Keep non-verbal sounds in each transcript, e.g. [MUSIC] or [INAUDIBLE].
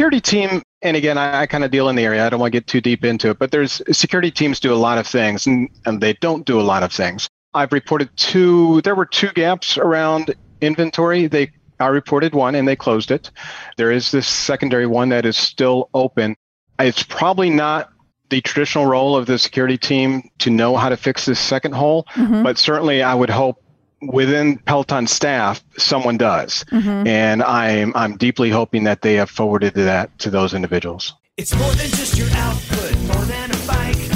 security team, and again, I, I kind of deal in the area. I don't want to get too deep into it, but there's security teams do a lot of things, and, and they don't do a lot of things. I've reported two. There were two gaps around inventory. They I reported one, and they closed it. There is this secondary one that is still open. It's probably not the traditional role of the security team to know how to fix this second hole, Mhm. but certainly I would hope within Peloton staff someone does, Mhm. and I'm I'm deeply hoping that they have forwarded that to those individuals. It's more than just your output, more than a bike.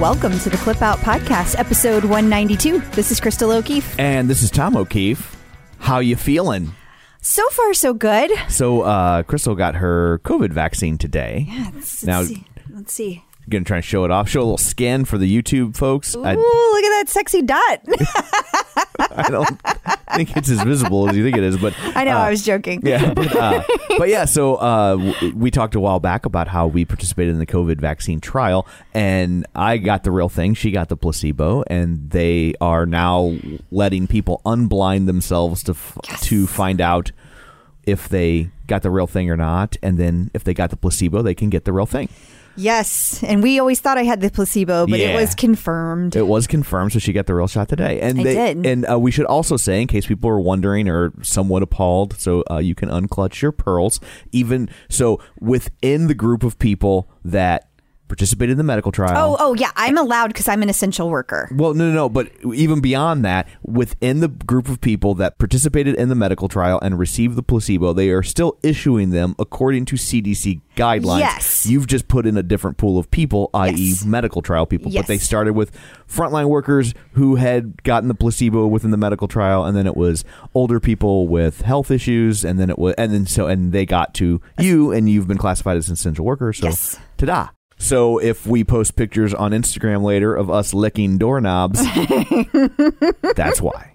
Welcome to the Clip Out Podcast, episode 192. This is Crystal O'Keefe. And this is Tom O'Keefe. How you feeling? So far, so good. So, uh, Crystal got her COVID vaccine today. Let's, Now- let's see. Let's see. Gonna try and show it off. Show a little skin for the YouTube folks. Ooh, I, look at that sexy dot. [LAUGHS] I don't think it's as visible as you think it is, but I know, uh, I was joking. yeah, [LAUGHS] but, uh, but yeah. So uh, w- we talked a while back about how we participated in the COVID vaccine trial, and I got the real thing. She got the placebo, and they are now letting people unblind themselves to f- to find out if they got the real thing or not, and then if they got the placebo, they can get the real thing. Yes. And we always thought I had the placebo, but it was confirmed. It was confirmed, so she got the real shot today. And I they, did. And uh, we should also say, in case people are wondering or somewhat appalled, so uh, you can unclutch your pearls. Even so, within the group of people that participated in the medical trial. oh, oh, yeah. I'm allowed because I'm an essential worker. Well, no, no, no. But even beyond that, within the group of people that participated in the medical trial and received the placebo, they are still issuing them according to CDC guidelines. Yes. You've just put in a different pool of people, i.e., Yes. medical trial people. yes. But they started with frontline workers who had gotten the placebo within the medical trial, and then it was older people with health issues, and then it was, and then so, and they got to you, and you've been classified as an essential worker. So, Yes. ta-da. So if we post pictures on Instagram later of us licking doorknobs, [LAUGHS] that's why.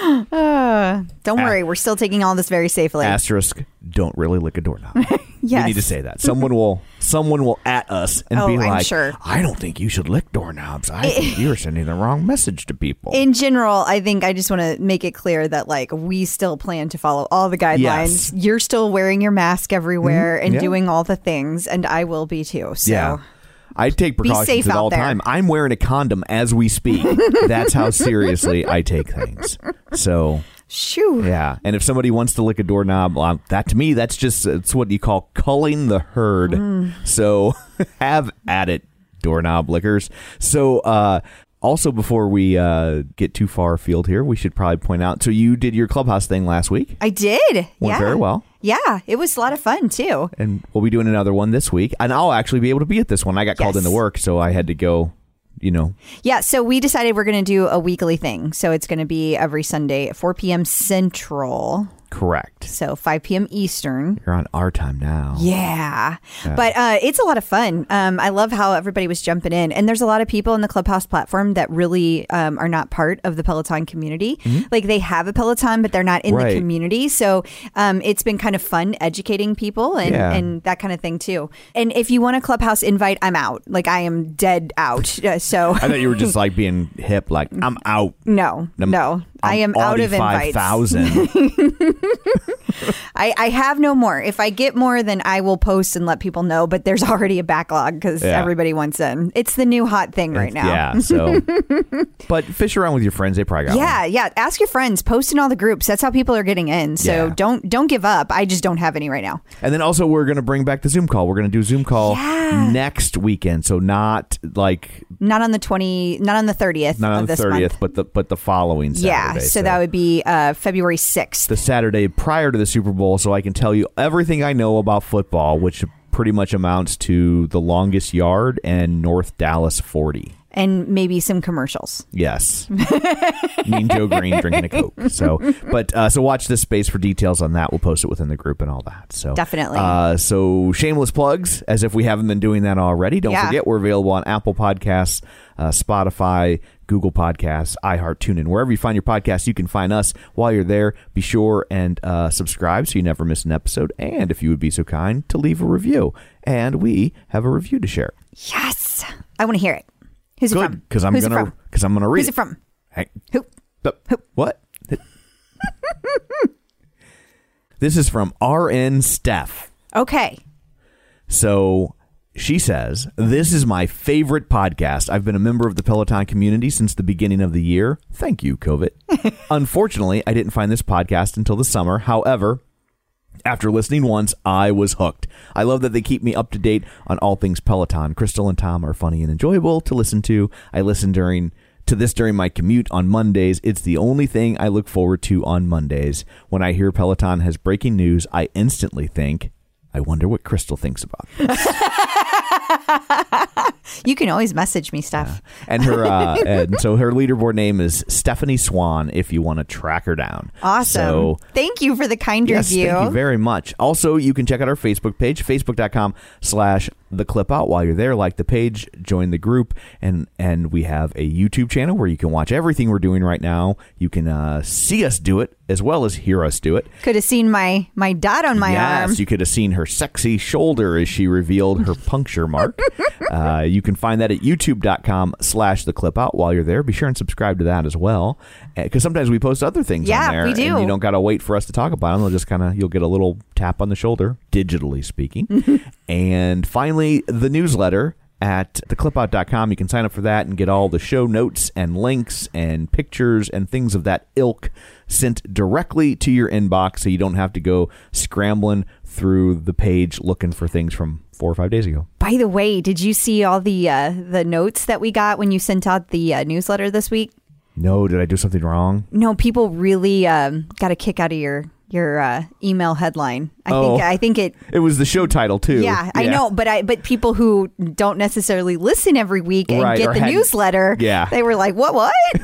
[LAUGHS] Uh, don't worry. We're still taking all this very safely. Asterisk, don't really lick a doorknob. [LAUGHS] yes. We need to say that. Someone will someone will at us and Oh, be I'm like, sure. I don't think you should lick doorknobs. I think [LAUGHS] you're sending the wrong message to people. in general, I think I just want to make it clear that like we still plan to follow all the guidelines. Yes. Mm-hmm. You're still wearing your mask everywhere and yeah. doing all the things, and I will be too. So yeah. I take precautions at all there. time. I'm wearing a condom as we speak. [LAUGHS] That's how seriously I take things. So shoo. Yeah, and if somebody wants to lick a doorknob, well, that to me, that's just it's what you call culling the herd. Mm. So [LAUGHS] have at it, doorknob lickers. So uh, also before we uh, get too far afield here, we should probably point out. So you did your clubhouse thing last week, I did. went yeah. very well, Yeah, it was a lot of fun too. and we'll be doing another one this week. And I'll actually be able to be at this one. I got called into work, so I had to go. You know, Yeah, so we decided we're going to do a weekly thing. So it's going to be every Sunday at 4 p.m. Central. Correct. So 5 p.m. Eastern. You're on our time now. Yeah. But uh, it's a lot of fun. Um, I love how everybody was jumping in. And there's a lot of people in the Clubhouse platform that really um, are not part of the Peloton community. Like they have a Peloton, but they're not in Mm-hmm. Right. the community. So um, it's been kind of fun educating people and, Yeah. and that kind of thing too. And if you want a Clubhouse invite, I'm out. Like I am dead out. [LAUGHS] Uh, so I thought you were just like being hip, like I'm out. no, I'm- no. I I'm out of invites. 5000. [LAUGHS] [LAUGHS] I, I have no more. If I get more, then I will post and let people know. But there's [LAUGHS] already a backlog because Yeah. everybody wants in. It's the new hot thing right now. Yeah, so [LAUGHS] but fish around with your friends, they probably got one. Yeah, yeah. Ask your friends. Post in all the groups. That's how people are getting in. So Yeah. don't don't give up. I just don't have any right now. And then also we're gonna bring back the Zoom call. We're gonna do Zoom call Yeah. next weekend. So not like Not on the twenty. Not on the thirtieth. not on the thirtieth, but the but the following Saturday. yeah. So, that would be uh, February sixth. the Saturday prior to the Super Bowl, so I can tell you everything I know about football, which pretty much amounts to the longest yard and North Dallas forty. And maybe some commercials. Yes. mean Joe Greene drinking a Coke. So, but, uh, so watch this space for details on that. We'll post it within the group and all that. So, Definitely. Uh, so, shameless plugs, as if we haven't been doing that already. Don't Yeah. forget, we're available on Apple Podcasts, uh, Spotify, Google Podcasts, iHeart, TuneIn. Wherever you find your podcasts, you can find us. While you're there, be sure and uh, subscribe so you never miss an episode. And if you would be so kind, to leave a review. And we have a review to share. Yes, I want to hear it. Who's Good, from? because I'm Who's gonna from? because I'm gonna read Who's it from? Hey, Who? Uh, What? [LAUGHS] this is from RN Steph. Okay. So she says, This is my favorite podcast. I've been a member of the Peloton community since the beginning of the year. Thank you, COVID. [LAUGHS] Unfortunately, I didn't find this podcast until the summer. However, after listening once, I was hooked. I love that they keep me up to date on all things Peloton. Crystal and Tom are funny and enjoyable to listen to. I listen during to this during my commute on Mondays. It's the only thing I look forward to on Mondays. When I hear Peloton has breaking news, I instantly think, I wonder what Crystal thinks about this. [LAUGHS] [LAUGHS] You can always message me stuff. and her uh, [LAUGHS] and so her leaderboard name is Stephanie Swan if you want to track her down. Awesome. So thank you for the kind Yes, review. thank you very much. Also, you can check out our Facebook page, facebook.com slash the clip out while you're there. Like the page, join the group, and and we have a YouTube channel where you can watch everything we're doing right now. You can uh, see us do it as well as hear us do it. Could have seen my my dot on my yes, arm. Yes, you could have seen her sexy shoulder as she revealed her [LAUGHS] puncture mark. uh, you can find that at youtube.com slash the clip out while you're there. Be sure and subscribe to that as well. Because sometimes we post other things Yeah, on there. we do. You don't got to wait for us to talk about them. They'll just kind of, you'll get a little tap on the shoulder, digitally speaking. [LAUGHS] and finally, the newsletter at theclipout.com. You can sign up for that and get all the show notes and links and pictures and things of that ilk sent directly to your inbox so you don't have to go scrambling through the page looking for things from four or five days ago. By the way, did you see all the uh, the notes that we got when you sent out the uh, newsletter this week? No, did I do something wrong? No, people really um, got a kick out of your your uh, email headline. I Oh. think I think it. It was the show title too. Yeah, I know, but I but people who don't necessarily listen every week and Right, get the newsletter, Yeah. they were like, "What? What?" [LAUGHS]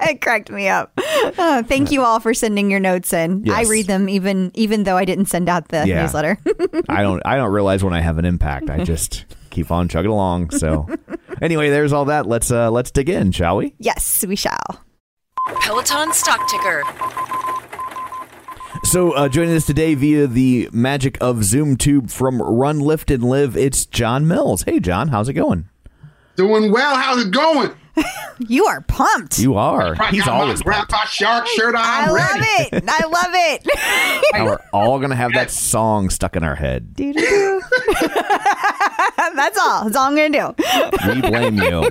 it cracked me up. Uh, thank you all for sending your notes in. I read them even even though I didn't send out the Yeah. newsletter. [LAUGHS] I don't I don't realize when I have an impact. I just keep on chugging along. So [LAUGHS] anyway, there's all that. Let's uh let's dig in, shall we? yes, we shall. Peloton stock ticker. So uh, joining us today via the magic of Zoom Tube from Run Lift and Live, it's John Mills. Hey John, how's it going? Doing well. How's it going? [LAUGHS] You are pumped. You are. I He's always my Grandpa Shark shirt on. I I'm love ready. it. I love it. And we're all gonna have that song stuck in our head. [LAUGHS] [LAUGHS] That's all. That's all I'm going to do. [LAUGHS] We blame you.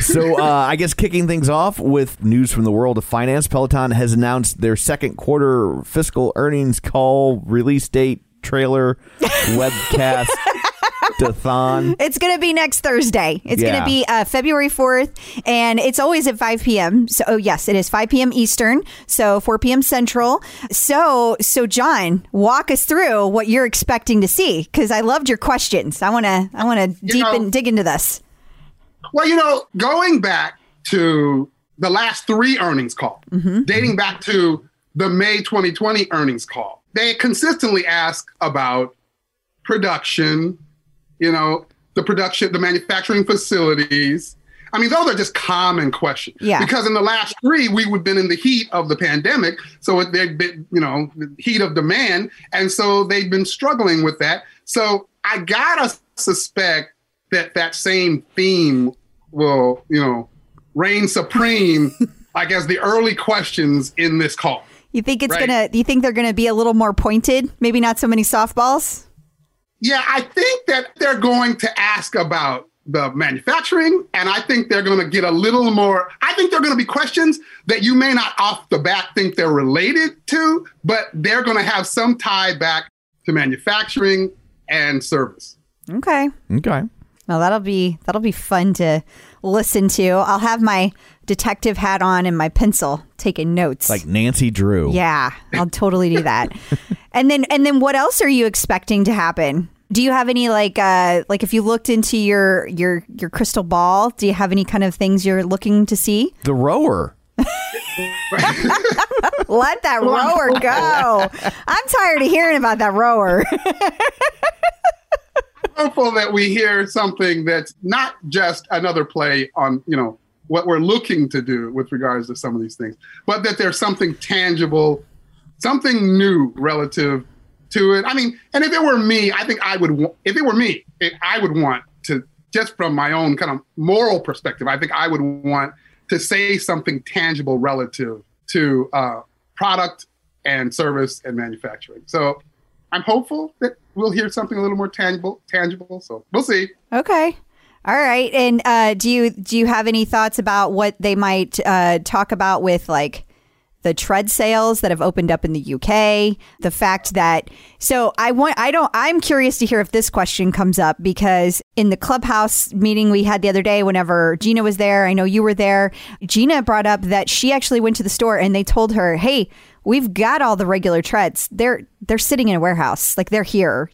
So, uh, I guess kicking things off with news from the world of finance, Peloton has announced their second quarter fiscal earnings call, release date, trailer, [LAUGHS] webcast, dathon. [LAUGHS] It's going to be next Thursday. It's going Yeah. to be uh, February 4th, and it's always at 5 p.m. So, oh, yes, it is 5 p.m. Eastern, so 4 p.m. Central. So, so John, walk us through what you're expecting to see because I loved your questions. I want to, I want to deep know- in, dig into this. Well, you know, going back to the last three earnings call, dating back to the May 2020 earnings call, they consistently ask about production, you know, the production, the manufacturing facilities. I mean, those are just common questions. Yeah. Because in the last three, we would been in the heat of the pandemic, so it, they'd been, you know, the heat of demand, and so they've been struggling with that. So I gotta suspect that that same theme will, you know, reign supreme, [LAUGHS] I guess, the early questions in this call. You think it's Right. gonna? You think they're gonna be a little more pointed? Maybe not so many softballs. Yeah, I think that they're going to ask about the manufacturing, and I think they're going to get a little more. I think they're going to be questions that you may not off the bat think they're related to, but they're going to have some tie back to manufacturing and service. Okay. Okay. Well, that'll be that'll be fun to listen to. I'll have my detective hat on and my pencil taking notes. Like Nancy Drew. yeah, I'll totally do that. [LAUGHS] and then and then what else are you expecting to happen? Do you have any like uh like if you looked into your your your crystal ball, do you have any kind of things you're looking to see? The rower. [LAUGHS] Let that rower go. I'm tired of hearing about that rower. hopeful that we hear something that's not just another play on you know what we're looking to do with regards to some of these things but that there's something tangible something new relative to it i mean and if it were me i think i would wa- if it were me it, i would want to just from my own kind of moral perspective i think i would want to say something tangible relative to uh, product and service and manufacturing so i'm hopeful that we'll hear something a little more tangible tangible so we'll see Okay. All right. And uh, do you do you have any thoughts about what they might uh, talk about with like the tread sales that have opened up in the UK? The fact that so I want I don't I'm curious to hear if this question comes up because in the clubhouse meeting we had the other day, whenever Gina was there, I know you were there. Gina brought up that she actually went to the store and they told her, "Hey." We've got all the regular treads. They're they're sitting in a warehouse. Like they're here,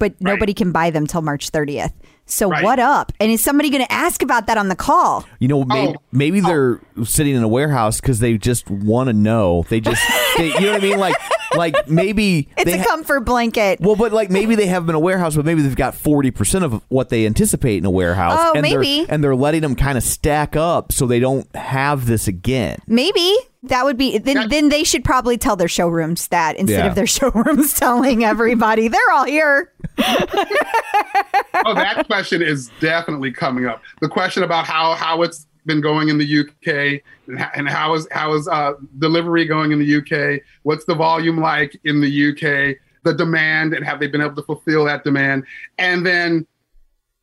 but nobody can buy them till March 30th. So Right. what up? And is somebody going to ask about that on the call? You know, maybe, Oh. maybe oh. they're sitting in a warehouse because they just want to know. They just, they, you know what I mean? Like, like maybe [LAUGHS] It's they a ha- comfort blanket. Well, but like maybe they have them in a warehouse, but maybe they've got forty percent of what they anticipate in a warehouse. Oh, and maybe. They're, and they're letting them kind of stack up so they don't have this again. Maybe that would be then. Then they should probably tell their showrooms that instead Yeah. of their [LAUGHS] showrooms telling everybody they're all here. oh, that question is definitely coming up. The question about how how it's been going in the UK and and how is how is uh, delivery going in the UK? What's the volume like in the UK? The demand and have they been able to fulfill that demand? And then,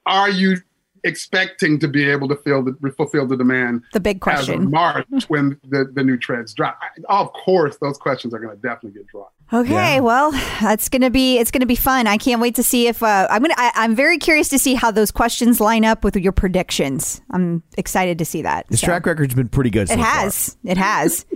are you expecting to be able to fill the, fulfill the demand The big question. as of question. March [LAUGHS] when the, the new treads drop? Of course, those questions are going to definitely get dropped. Okay, well, that's gonna be it's gonna be fun. I can't wait to see if uh, I'm gonna. I, I'm very curious to see how those questions line up with your predictions. I'm excited to see that. His So. track record's been pretty good. So It far. has. It has. [LAUGHS]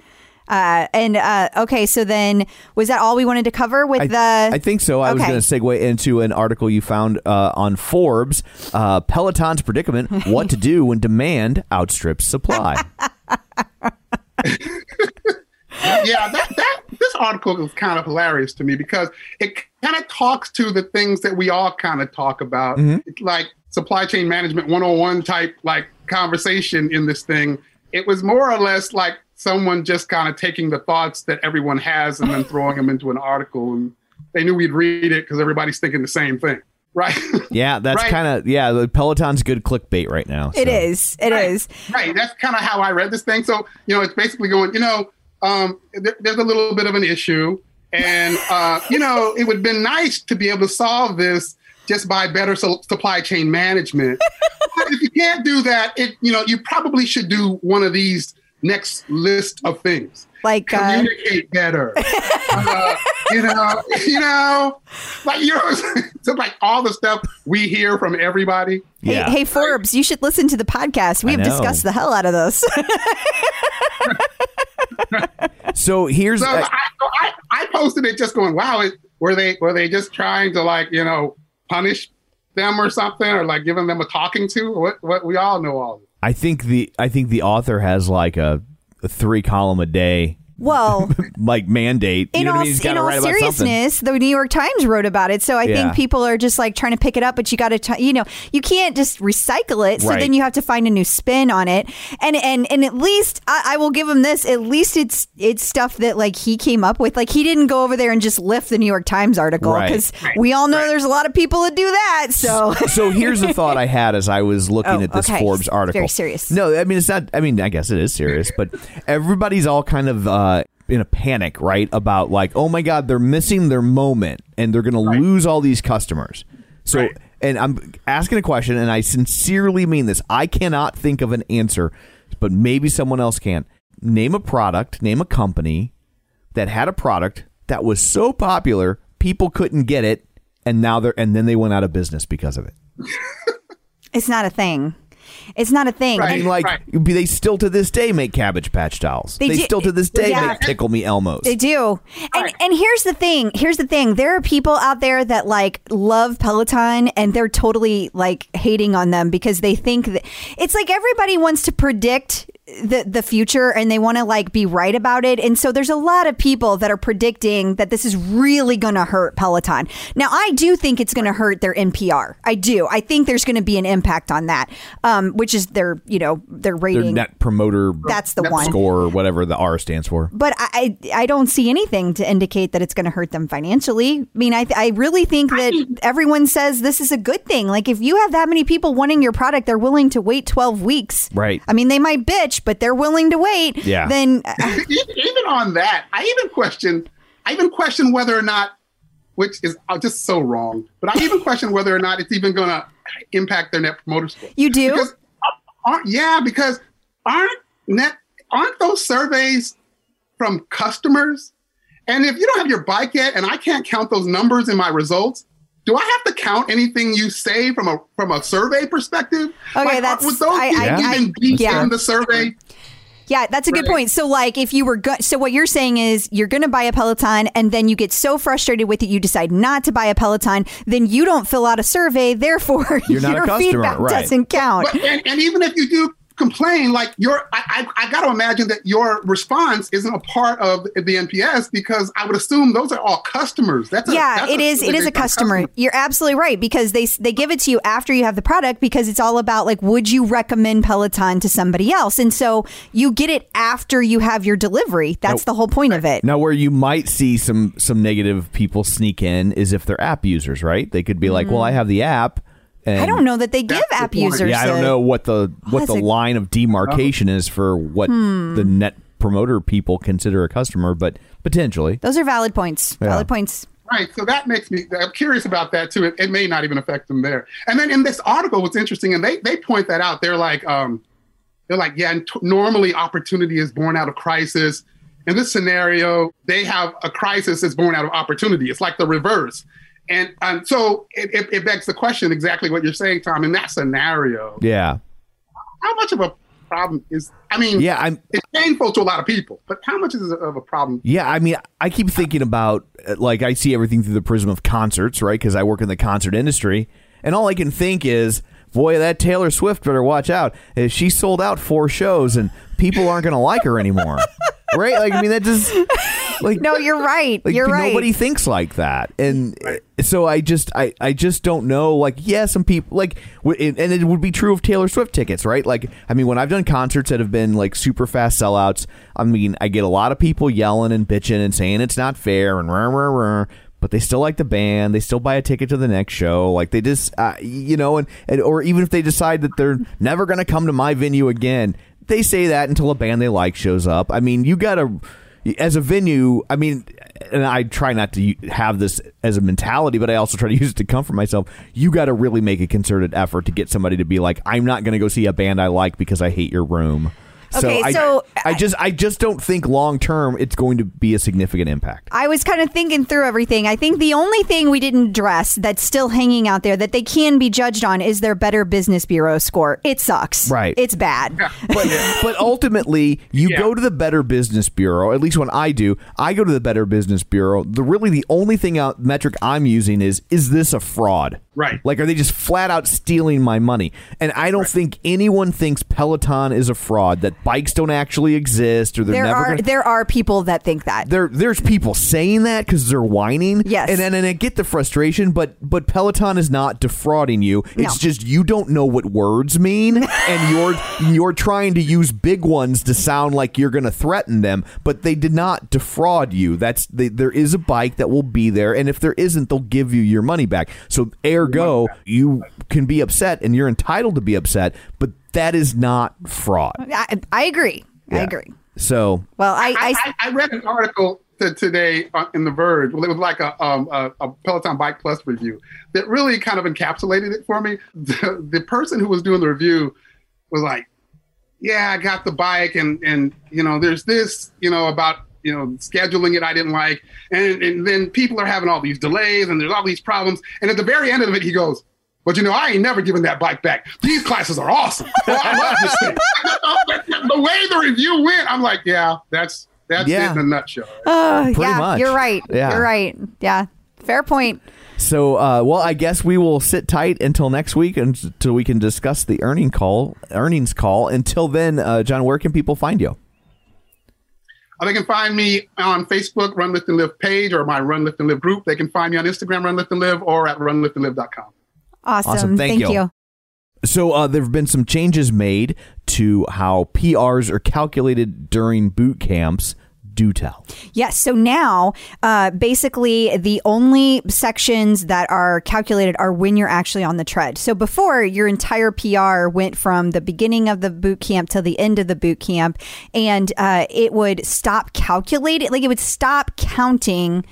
Uh, and uh, okay, so then was that all we wanted to cover with I, the? I think so. I was going to segue into an article you found uh, on Forbes uh, Peloton's predicament [LAUGHS] what to do when demand outstrips supply. [LAUGHS] yeah, that, that this article is kind of hilarious to me because it kind of talks to the things that we all kind of talk about, It's like supply chain management 101 type like conversation in this thing. It was more or less like someone just kind of taking the thoughts that everyone has and then throwing them into an article, and they knew we'd read it because everybody's thinking the same thing, right? [LAUGHS] yeah, that's Right. kind of yeah. The Peloton's good clickbait right now. it so. is. It is. right. That's kind of how I read this thing. So, you know, it's basically going, you know, um, there, there's a little bit of an issue. And, uh, you know, it would have been nice to be able to solve this just by better su- supply chain management. [LAUGHS] but if you can't do that, it, you know, you probably should do one of these next list of things. Like uh, Communicate better. [LAUGHS] uh, you know, you know, like you know, [LAUGHS] so like all the stuff we hear from everybody. hey, Yeah. hey Forbes, you should listen to the podcast. We I have know. discussed the hell out of this. [LAUGHS] So here's So uh, I, so I, I posted it just going, wow, it, were they were they just trying to like you know punish them or something or like giving them a talking to? What what we all know all. This. I think the I think the author has like a, a three column a day well, [LAUGHS] like mandate. You in know all, I mean? In all write about something. seriousness, the New York Times wrote about it. So I Yeah. think people are just like trying to pick it up, but you got to, you know, you can't just recycle it. So Right. then you have to find a new spin on it. And and and at least I, I will give him this. At least it's it's stuff that like he came up with. Like he didn't go over there and just lift the New York Times article Right. because we all know there's a lot of people that do that. So so here's the thought I had as I was looking Oh, at this okay. Forbes article. Very serious. No, I mean it's not. I mean I guess it is serious, but everybody's all kind of uh, in a panic, right? About like, oh my god, they're missing their moment and they're going to lose all these customers. So, Right. and I'm asking a question, and I sincerely mean this. I cannot think of an answer, but maybe someone else can. Name a product, name a company that had a product that was so popular people couldn't get it, and now they're and then they went out of business because of it. [LAUGHS] [LAUGHS] it's not a thing. It's not a thing. I mean, like they still to this day make Cabbage Patch dolls. They They, do- still to this day yeah. make Tickle Me Elmos. They do. And and here's the thing. Here's the thing. There are people out there that like love Peloton and they're totally like hating on them because they think that it's like everybody wants to predict the the future and they want to like be right about it. And so there's a lot of people that are predicting that this is really going to hurt Peloton. Now, I do think it's going to hurt their NPR. I do. I think there's going to be an impact on that. Um which is their, you know, their Their rating. net promoter That's the one. score or whatever the R stands for. but I, I I don't see anything to indicate that it's going to hurt them financially. I mean, I I really think that [LAUGHS] everyone says this is a good thing. Like if you have that many people wanting your product, they're willing to wait twelve weeks. Right. I mean, they might bitch, but they're willing to wait. Yeah. Then [LAUGHS] even even on that, I even question, I even question whether or not, which is uh, just so wrong, but I even question whether or not it's even going to impact their net promoter score. you do. Because, aren't, yeah, because aren't net aren't those surveys from customers? And if you don't have your bike yet, and I can't count those numbers in my results, do I have to count anything you say from a from a survey perspective? Okay, that's- would those I- I- even I- be yeah. in the survey? Yeah, that's a good Right. point. So, like, if you were go- so, what you're saying is you're going to buy a Peloton, and then you get so frustrated with it, you decide not to buy a Peloton. Then you don't fill out a survey. Therefore, You're not a [LAUGHS] your customer, feedback right. doesn't count. But, and, and even if you do complain, like your, I, I, I got to imagine that your response isn't a part of the NPS because I would assume those are all customers. That's a, yeah, that's it is. It is a based on customer. You're absolutely right because they they give it to you after you have the product because it's all about like, would you recommend Peloton to somebody else? And so you get it after you have your delivery. That's the whole point of it. Now, where you might see some some negative people sneak in is if they're app users, right? They could be like, mm-hmm. "Well, I have the app." And. I don't know that they give That's the app users. Yeah, I don't know what the what the a- line of demarcation is for what Hmm. the net promoter people consider a customer, but potentially. Those are valid points. Yeah. Valid points. Right. So that makes me I'm curious about that too. It, it may not even affect them there. And then in this article, what's interesting, and they they point that out. They're like, um, they're like, yeah. And t- normally, opportunity is born out of crisis. In this scenario, they have a crisis that's born out of opportunity. It's like the reverse. And um, so it, it, it begs the question exactly what you're saying, Tom. In that scenario, Yeah. how much of a problem is? I mean, Yeah, I'm it's painful to a lot of people, but how much is it of a problem? Yeah, I mean, I keep thinking about like I see everything through the prism of concerts, right? Because I work in the concert industry, and all I can think is, boy, that Taylor Swift better watch out. If she sold out four shows, and people aren't going to like her anymore, [LAUGHS] right? Like, I mean, that just like No, you're right. like you're right. nobody thinks like that and so i just i i just don't know like yeah some people like and and it would be true of taylor swift tickets right like i mean when i've done concerts that have been like super fast sellouts i mean i get a lot of people yelling and bitching and saying it's not fair and rah, rah, rah, but they still like the band they still buy a ticket to the next show like they just uh, you know and, and or even if they decide that they're never going to come to my venue again they say that until a band they like shows up i mean you gotta as a venue, I mean, and I try not to have this as a mentality, but I also try to [LAUGHS] use it to comfort myself. You got to really make a concerted effort to get somebody to be like, I'm not going to go see a band I like because I hate your room. Okay, I, so I just I just don't think long term it's going to be a significant impact. I was kind of thinking through everything. I think the only thing we didn't address that's still hanging out there that they can be judged on is their Better Business Bureau score. It sucks. Right. It's bad. [LAUGHS] But but ultimately, you Yeah. go to the Better Business Bureau. At least when I do, I go to the Better Business Bureau. The really the only thing out metric I'm using is is this a fraud? Right. Like, are they just flat out stealing my money? And I don't think anyone thinks Peloton is a fraud. That bikes don't actually exist, or they're There never are going. to there are people that think that. there, there's people saying that because they're whining. Yes. and, and and I get the frustration, but but Peloton is not defrauding you. It's No. just you don't know what words mean, and you're [LAUGHS] you're trying to use big ones to sound like you're going to threaten them, but they did not defraud you. That's they, there is a bike that will be there, and if there isn't, they'll give you your money back. So ergo, you can be upset, and you're entitled to be upset, but that is not fraud. I, I agree. I agree. So Well, I, I, I, I, I read an article t- today uh, in The Verge. Well, it was like a, um, a, a Peloton Bike Plus review that really kind of encapsulated it for me. [LAUGHS] The, the person who was doing the review was like, "Yeah, I got the bike, and and you know, there's this, you know, about you know scheduling it I didn't like, and and then people are having all these delays, and there's all these problems, and at the very end of it, he goes." But you know, I ain't never giving that bike back. These classes are awesome. Well, I love this thing. the way the review went, I'm like, yeah, that's that's Yeah. it in a nutshell. Oh, Pretty yeah, much. you're right. Yeah. You're right. Yeah. Fair point. So, uh, well, I guess we will sit tight until next week until we can discuss the earning call, earnings call. Until then, uh, John, where can people find you? Uh, They can find me on Facebook, Run Lift and Live page, or my Run Lift and Live group. They can find me on Instagram, Run Lift and Live, or at runliftandlive.com. Awesome. Awesome. Thank you. you. So, uh, there have been some changes made to how PRs are calculated during boot camps. Do tell. Yes. So now, uh, basically, the only sections that are calculated are when you're actually on the tread. So before, your entire PR went from the beginning of the boot camp to the end of the boot camp, and uh, it would stop calculating, like it would stop counting,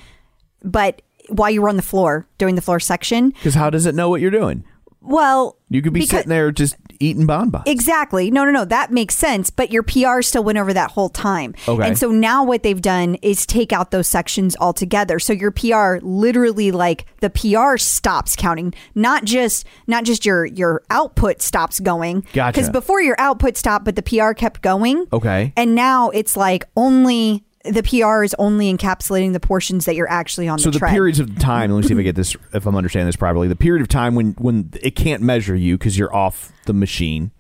but while you were on the floor doing the floor section. Because how does it know what you're doing? Well, You could be because- sitting there just eating bonbons. Exactly. No, no, no. That makes sense. But your PR still went over that whole time. Okay. And so now what they've done is take out those sections altogether. So your PR literally like the PR stops counting, not just not just your your output stops going. Gotcha. Because before your output stopped, but the PR kept going. Okay. And now it's like only the PR is only encapsulating the portions that you're actually on so the the periods of time let me see if i get this if i'm understanding this properly. The period of time when when it can't measure you because you're off the machine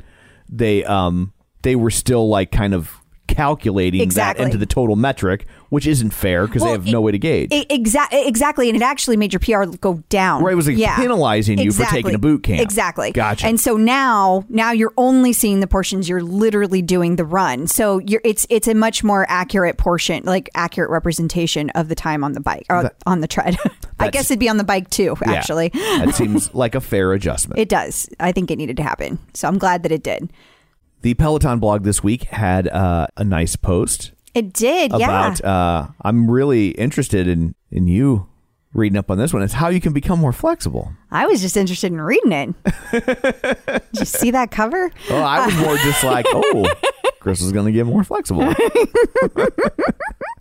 they um they were still like kind of calculating Exactly. that into the total metric which isn't fair because Well, they have no way to gauge Exactly, exactly, and it actually made your PR go down. Right, it was like penalizing you for taking a boot camp. Exactly. Gotcha. And so now, now you're only seeing the portions you're literally doing the run. So you're it's it's a much more accurate portion, like accurate representation of the time on the bike or That- on the tread. [LAUGHS] I guess it'd be on the bike too. Yeah. Actually, that seems [LAUGHS] like a fair adjustment it does. I think it needed to happen. So I'm glad that it did. The peloton blog this week had uh, a nice post It did. about yeah. uh, i'm really interested in in you reading up on this one it's how you can become more flexible I was just interested in reading it. [LAUGHS] did you see that cover? Oh, I was more just like, [LAUGHS] oh, Chris is going to get more flexible. [LAUGHS]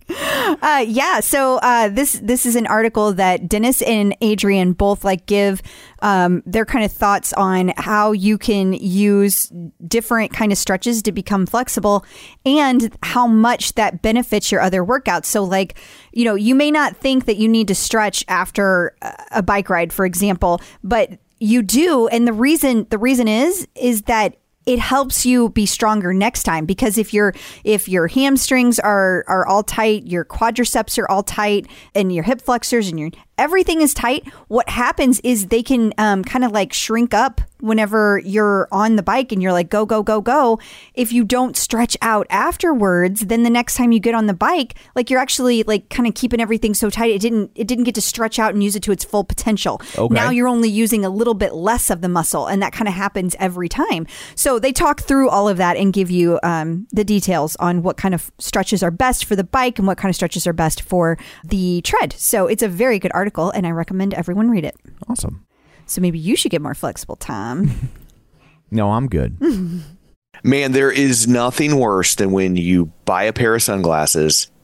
Uh, yeah. So uh, this this is an article that Dennis and Adrian both like give um, their kind of thoughts on how you can use different kind of stretches to become flexible, and how much that benefits your other workouts. So like, you know, you may not think that you need to stretch after a- bike ride, for example, but you do, and the reason the reason is is that it helps you be stronger next time because if your if your hamstrings are are all tight, your quadriceps are all tight, and your hip flexors and your everything is tight, what happens is they can um, kind of like shrink up whenever you're on the bike and you're like go go go go. If you don't stretch out afterwards, then the next time you get on the bike, like you're actually like kind of keeping everything so tight it didn't it didn't get to stretch out and use it to its full potential. Okay. Now you're only using a little bit less of the muscle, and that kind of happens every time. So they talk through all of that and give you um, the details on what kind of stretches are best for the bike and what kind of stretches are best for the tread. So it's a very good article, and I recommend everyone read it. Awesome. So maybe you should get more flexible, Tom. [LAUGHS] No, I'm good. [LAUGHS] Man, there is nothing worse than when you buy a pair of sunglasses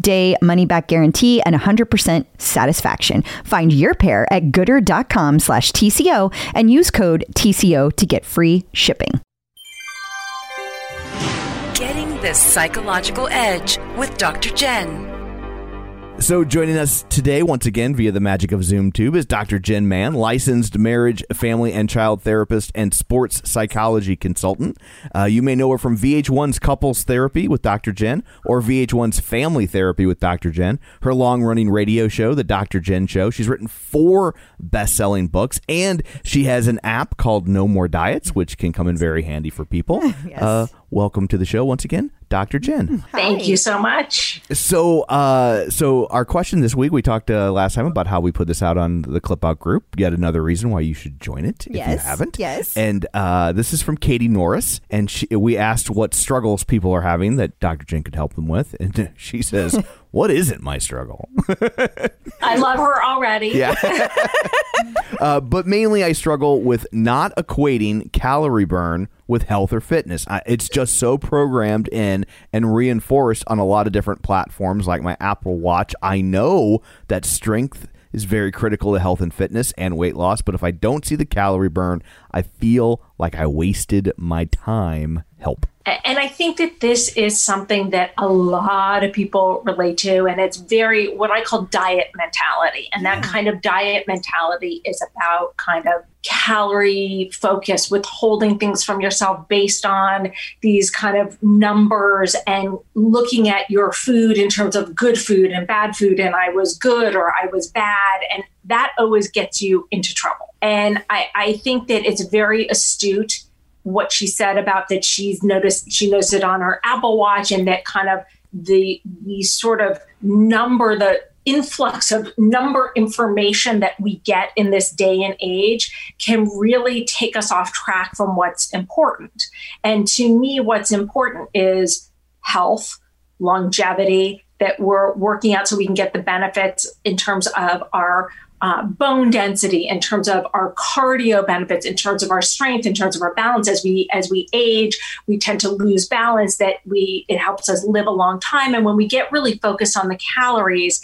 day money back guarantee and 100% satisfaction. Find your pair at goodr.com slash TCO and use code TCO to get free shipping. Getting the psychological edge with Dr. Jenn. So, joining us today, once again, via the magic of Zoom Tube, is Dr. Jenn Mann, licensed marriage, family, and child therapist and sports psychology consultant. Uh, you may know her from VH1's Couples Therapy with Dr. Jenn or VH1's Family Therapy with Dr. Jenn, her long running radio show, The Dr. Jenn Show. She's written four best selling books, and she has an app called No More Diets, which can come in very handy for people. [LAUGHS] Yes. Uh, welcome to the show once again, Dr. Jenn. Thank you so much. So, uh, so our question this week, we talked uh, last time about how we put this out on the Clip Out group. Yet another reason why you should join it if you haven't. yes. And uh, this is from Katie Norris, and she, we asked what struggles people are having that Dr. Jenn could help them with, and [LAUGHS] she says, "What isn't my struggle?" I love her already. Yeah. [LAUGHS] uh, but mainly, I struggle with not equating calorie burn with health or fitness. I, it's just so programmed in and reinforced on a lot of different platforms, like my Apple Watch. I know that strength is very critical to health and fitness and weight loss, but if I don't see the calorie burn, I feel like I wasted my time. Help. And I think that this is something that a lot of people relate to, and it's very what I call diet mentality. And that kind of diet mentality is about kind of calorie focus, withholding things from yourself based on these kind of numbers and looking at your food in terms of good food and bad food, and I was good or I was bad. And that always gets you into trouble. And I, I think that it's very astute what she said about that she's noticed she noticed it on her Apple Watch and that kind of the the sort of number the influx of number information that we get in this day and age can really take us off track from what's important. And to me what's important is health, longevity that we're working out so we can get the benefits in terms of our uh, bone density in terms of our cardio benefits in terms of our strength in terms of our balance. As we as we age we tend to lose balance that we it helps us live a long time. And when we get really focused on the calories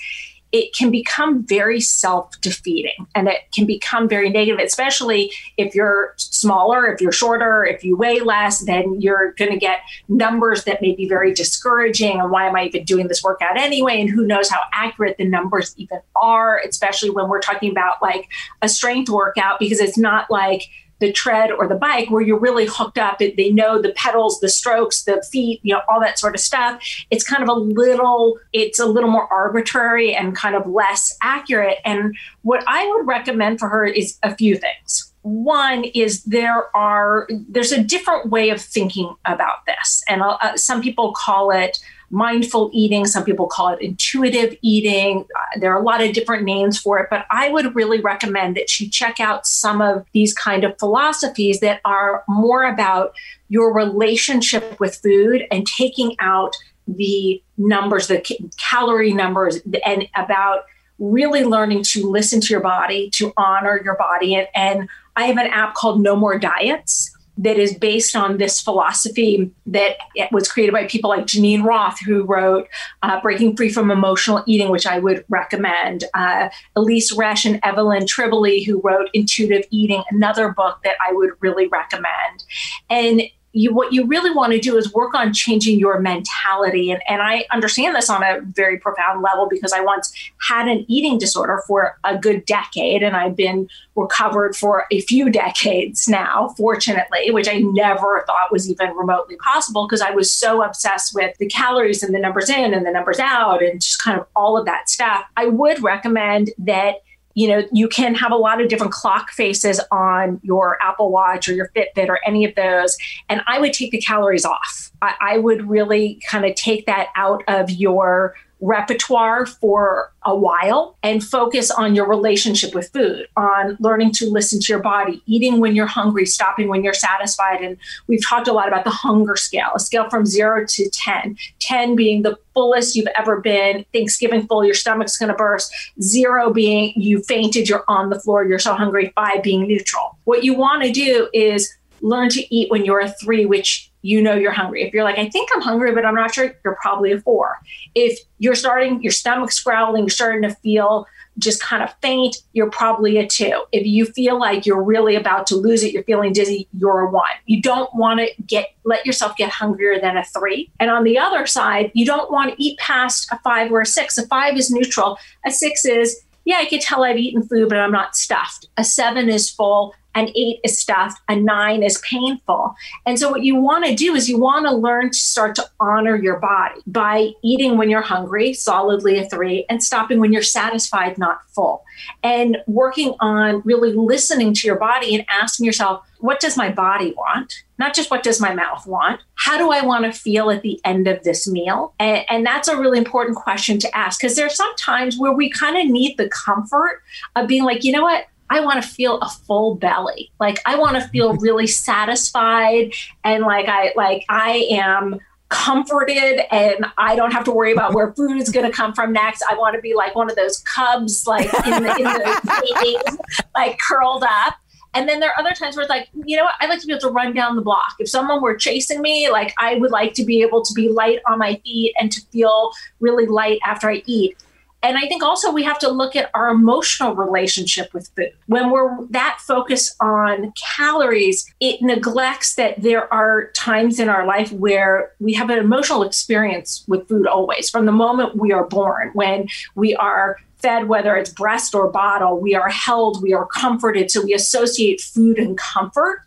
it can become very self-defeating and it can become very negative especially if you're smaller if you're shorter if you weigh less then you're going to get numbers that may be very discouraging and why am i even doing this workout anyway? And who knows how accurate the numbers even are especially when we're talking about like a strength workout because it's not like the tread or the bike where you're really hooked up. They know the pedals the strokes the feet you know all that sort of stuff. It's kind of a little it's a little more arbitrary and kind of less accurate. And what i would recommend for her is a few things. One is there are there's a different way of thinking about this. And uh, some people call it mindful eating. Some people call it intuitive eating. Uh, there are a lot of different names for it but i would really recommend that she check out some of these kind of philosophies that are more about your relationship with food and taking out the numbers the calorie numbers and about really learning to listen to your body to honor your body. And, and i have an app called no more diets that is based on this philosophy that was created by people like Geneen Roth, who wrote uh, Breaking Free from Emotional Eating, which I would recommend. Uh, Elyse Resch and Evelyn Tribole, who wrote Intuitive Eating, another book that I would really recommend. And you, what you really want to do is work on changing your mentality. And, and I understand this on a very profound level because I once had an eating disorder for a good decade and I've been recovered for a few decades now, fortunately, which I never thought was even remotely possible because I was so obsessed with the calories and the numbers in and the numbers out and just kind of all of that stuff. I would recommend that you know you can have a lot of different clock faces on your apple watch or your fitbit or any of those. And i would take the calories off. I, I would really kind of take that out of your repertoire for a while and focus on your relationship with food, on learning to listen to your body, eating when you're hungry, stopping when you're satisfied. And we've talked a lot about the hunger scale, a scale from zero to 10, 10 being the fullest you've ever been, Thanksgiving full, your stomach's going to burst, zero being you fainted, you're on the floor, you're so hungry, five being neutral. What you want to do is learn to eat when you're a three, which you know you're hungry. If you're like, I think I'm hungry, but I'm not sure, you're probably a four. If you're starting, your stomach's growling, you're starting to feel just kind of faint, you're probably a two. If you feel like you're really about to lose it, you're feeling dizzy, you're a one. You don't want to get let yourself get hungrier than a three. And on the other side, you don't want to eat past a five or a six. A five is neutral. A six is, yeah, I can tell I've eaten food, but I'm not stuffed. A seven is full an eight is stuffed, a nine is painful. And so, what you want to do is you want to learn to start to honor your body by eating when you're hungry, solidly a three, and stopping when you're satisfied, not full. And working on really listening to your body and asking yourself, what does my body want? Not just what does my mouth want? How do I want to feel at the end of this meal? And, and that's a really important question to ask because there are some times where we kind of need the comfort of being like, you know what? I want to feel a full belly. Like I want to feel [LAUGHS] really satisfied and like I like I am comforted and I don't have to worry about where food is going to come from next. I want to be like one of those cubs, like in the, in the [LAUGHS] like curled up. And then there are other times where it's like, you know what? I'd like to be able to run down the block. If someone were chasing me, like I would like to be able to be light on my feet and to feel really light after I eat. And I think also we have to look at our emotional relationship with food. When we're that focused on calories, it neglects that there are times in our life where we have an emotional experience with food always. From the moment we are born, when we are fed, whether it's breast or bottle, we are held, we are comforted. So we associate food and comfort.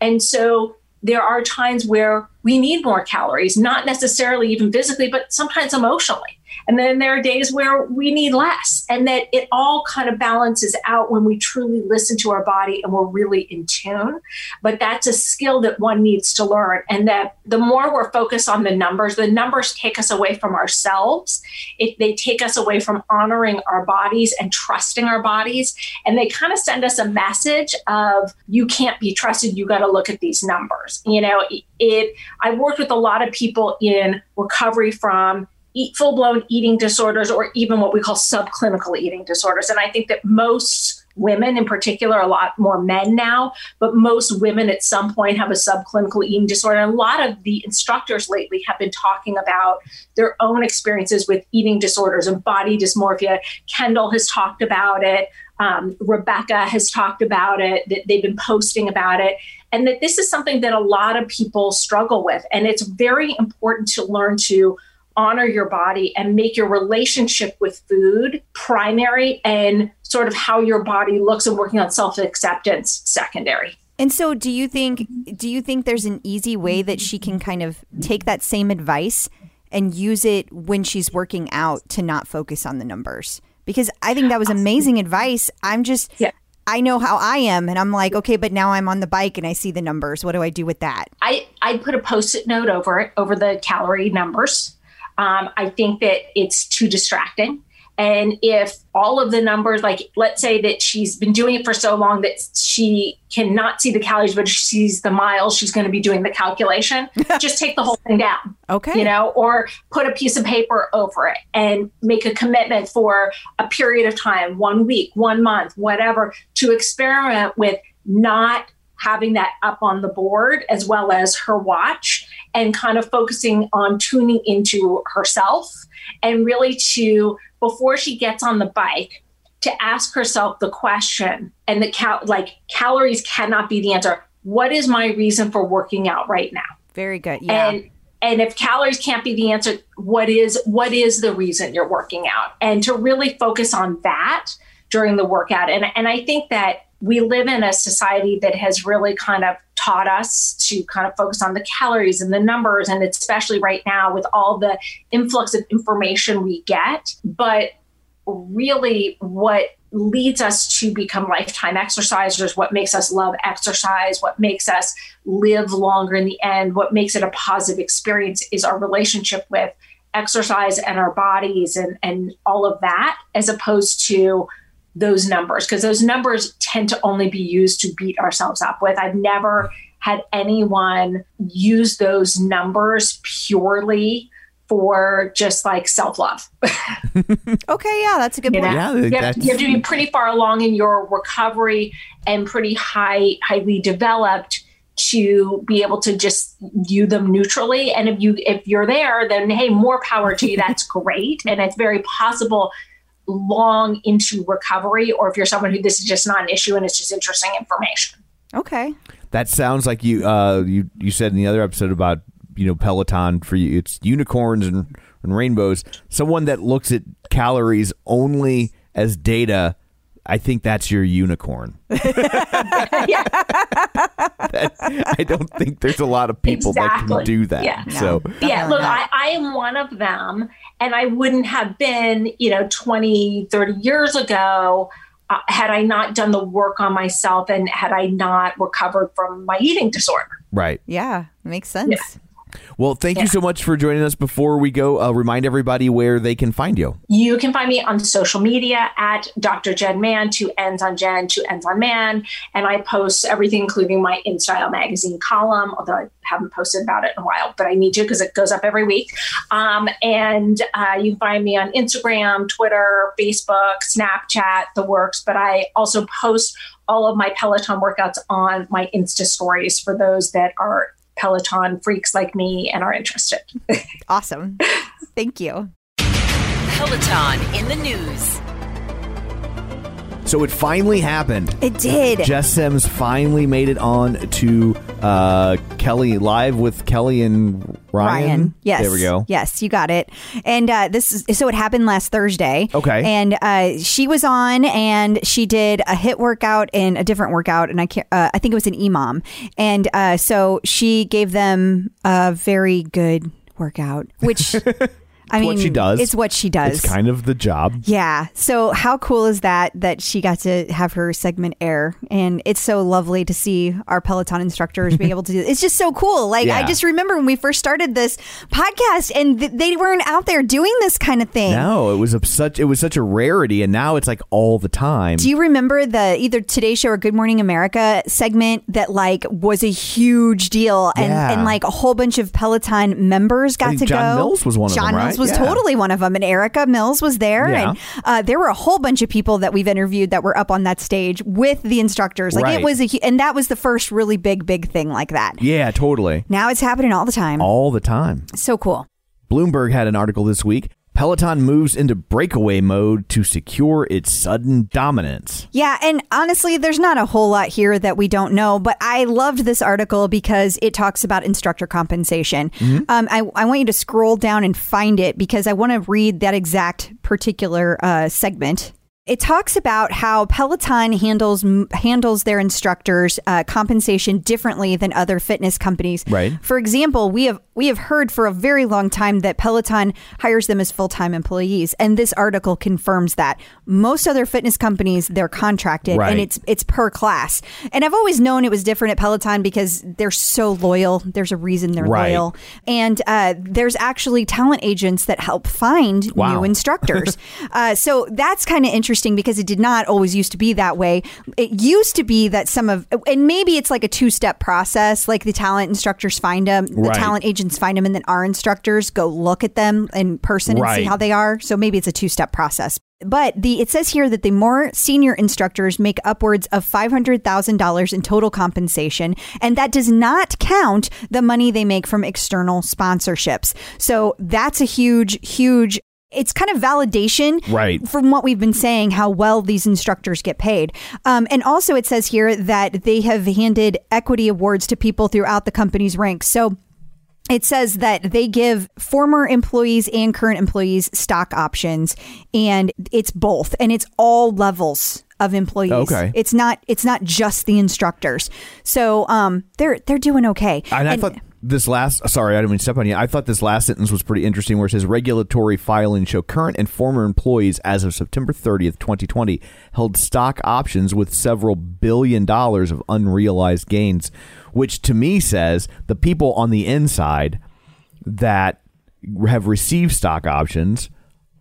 And so there are times where we need more calories, not necessarily even physically, but sometimes emotionally. And then there are days where we need less, and that it all kind of balances out when we truly listen to our body and we're really in tune. But that's a skill that one needs to learn. And that the more we're focused on the numbers, the numbers take us away from ourselves. It, they take us away from honoring our bodies and trusting our bodies. And they kind of send us a message of, you can't be trusted. You got to look at these numbers. You know, it, I've worked with a lot of people in recovery from eat full blown eating disorders or even what we call subclinical eating disorders. And I think that most women in particular, a lot more men now, but most women at some point have a subclinical eating disorder. And a lot of the instructors lately have been talking about their own experiences with eating disorders and body dysmorphia. Kendall has talked about it. Um, Rebecca has talked about it, that they've been posting about it, and that this is something that a lot of people struggle with. And it's very important to learn to honor your body and make your relationship with food primary and sort of how your body looks and working on self-acceptance secondary. And so do you think do you think there's an easy way that she can kind of take that same advice and use it when she's working out to not focus on the numbers? Because I think that was amazing advice. I'm just Yeah. I know how I am and I'm like, okay, but now I'm on the bike and I see the numbers. What do I do with that? I, I put a post-it note over it, over the calorie numbers. Um, I think that it's too distracting. And if all of the numbers, like let's say that she's been doing it for so long that she cannot see the calories, but she sees the miles, she's going to be doing the calculation. [LAUGHS] just take the whole thing down. Okay. You know, or put a piece of paper over it and make a commitment for a period of time, one week, one month, whatever, to experiment with not having that up on the board as well as her watch and kind of focusing on tuning into herself and really to before she gets on the bike to ask herself the question and the cal- like calories cannot be the answer what is my reason for working out right now Very good. Yeah. and and if calories can't be the answer what is what is the reason you're working out and to really focus on that during the workout and and i think that we live in a society that has really kind of taught us to kind of focus on the calories and the numbers and especially right now with all the influx of information we get. But really what leads us to become lifetime exercisers, what makes us love exercise, what makes us live longer in the end, what makes it a positive experience is our relationship with exercise and our bodies and, and all of that, as opposed to those numbers, because those numbers tend to only be used to beat ourselves up with. I've never had anyone use those numbers purely for just like self love. [LAUGHS] okay, yeah, that's a good You point. know? Yeah, you have, you have to be pretty far along in your recovery and pretty high, highly developed to be able to just view them neutrally. And if you if you're there, then hey, more power to you. That's [LAUGHS] great. And it's very possible long into recovery, or if you're someone who this is just not an issue and it's just interesting information. Okay. That sounds like you uh you you said in the other episode about you know Peloton for you it's unicorns and, and rainbows. Someone that looks at calories only as data, I think that's your unicorn. yeah. [LAUGHS] [LAUGHS] I don't think there's a lot of people that can do that. Yeah. So yeah look I, I am one of them and i wouldn't have been you know 20 30 years ago uh, had i not done the work on myself and had i not recovered from my eating disorder right. Yeah, makes sense. Well, thank you so much for joining us. Before we go, uh, remind everybody where they can find you. you can find me on social media at dr jenn mann two ends on jenn two ends on mann and i post everything including my InStyle magazine column although i haven't posted about it in a while but i need to because it goes up every week um, and uh, you can find me on instagram twitter facebook snapchat the works but i also post all of my peloton workouts on my insta stories for those that are peloton freaks like me and are interested [LAUGHS] Awesome. Thank you. Peloton in the news. So it finally happened. It did. Jess Sims finally made it on to uh, Kelly live with Kelly and Ryan. Yes. There we go. Yes, you got it. And uh, this is so it happened last Thursday. Okay. And uh, she was on and she did a HIIT workout and a different workout, and I can't. Uh, I think it was an EMOM, and uh, so she gave them a very good workout, which. [LAUGHS] I mean, what she does. It's what she does. It's kind of the job. Yeah. So how cool is that that she got to have her segment air and it's so lovely to see our Peloton instructors be [LAUGHS] able to do it. It's just so cool. Like I just remember when we first started this podcast and th- they weren't out there doing this kind of thing. No, it was such it was such a rarity, and now it's like all the time. Do you remember the either Today Show or Good Morning America segment that like was a huge deal and, Yeah. and like a whole bunch of Peloton members got to John go? Mills was one of them, them, Mills was Yeah. totally one of them, and Erica Mills was there, Yeah. and uh, there were a whole bunch of people that we've interviewed that were up on that stage with the instructors. Like Right. it was a, and that was the first really big, big thing like that. yeah, totally. Now it's happening all the time. All the time. so cool. Bloomberg had an article this week. Peloton moves into breakaway mode to secure its sudden dominance. Yeah, and honestly, there's not a whole lot here that we don't know, but I loved this article because it talks about instructor compensation. Um, I, I want you to scroll down and find it because I want to read that exact particular uh, segment. It talks about how Peloton handles handles their instructors' uh, compensation differently than other fitness companies. Right. For example, we have we have heard for a very long time that Peloton hires them as full time employees, and this article confirms that. Most other fitness companies they're contracted, Right. and it's it's per class. And I've always known it was different at Peloton because they're so loyal. There's a reason they're Right. loyal, and uh, there's actually talent agents that help find Wow. new instructors. [LAUGHS] uh, so that's kind of interesting because it did not always used to be that way. It used to be that some of, and maybe it's like a two step process. Like the talent instructors find them, the Right. talent agents find them, and then our instructors go look at them in person and see how they are. So maybe it's a two step process. But the it says here that the more senior instructors make upwards of five hundred thousand dollars in total compensation, and that does not count the money they make from external sponsorships. So that's a huge, huge. It's kind of validation, Right. from what we've been saying, how well these instructors get paid. Um, and also, it says here that they have handed equity awards to people throughout the company's ranks. So it says that they give former employees and current employees stock options and it's both and it's all levels of employees Okay. it's not it's not just the instructors so um they're they're doing okay And, I thought this last sorry, I didn't mean to step on you. I thought this last sentence was pretty interesting where it says regulatory filings show current and former employees as of September 30th, 2020 held stock options with several billion dollars of unrealized gains, which to me says the people on the inside that have received stock options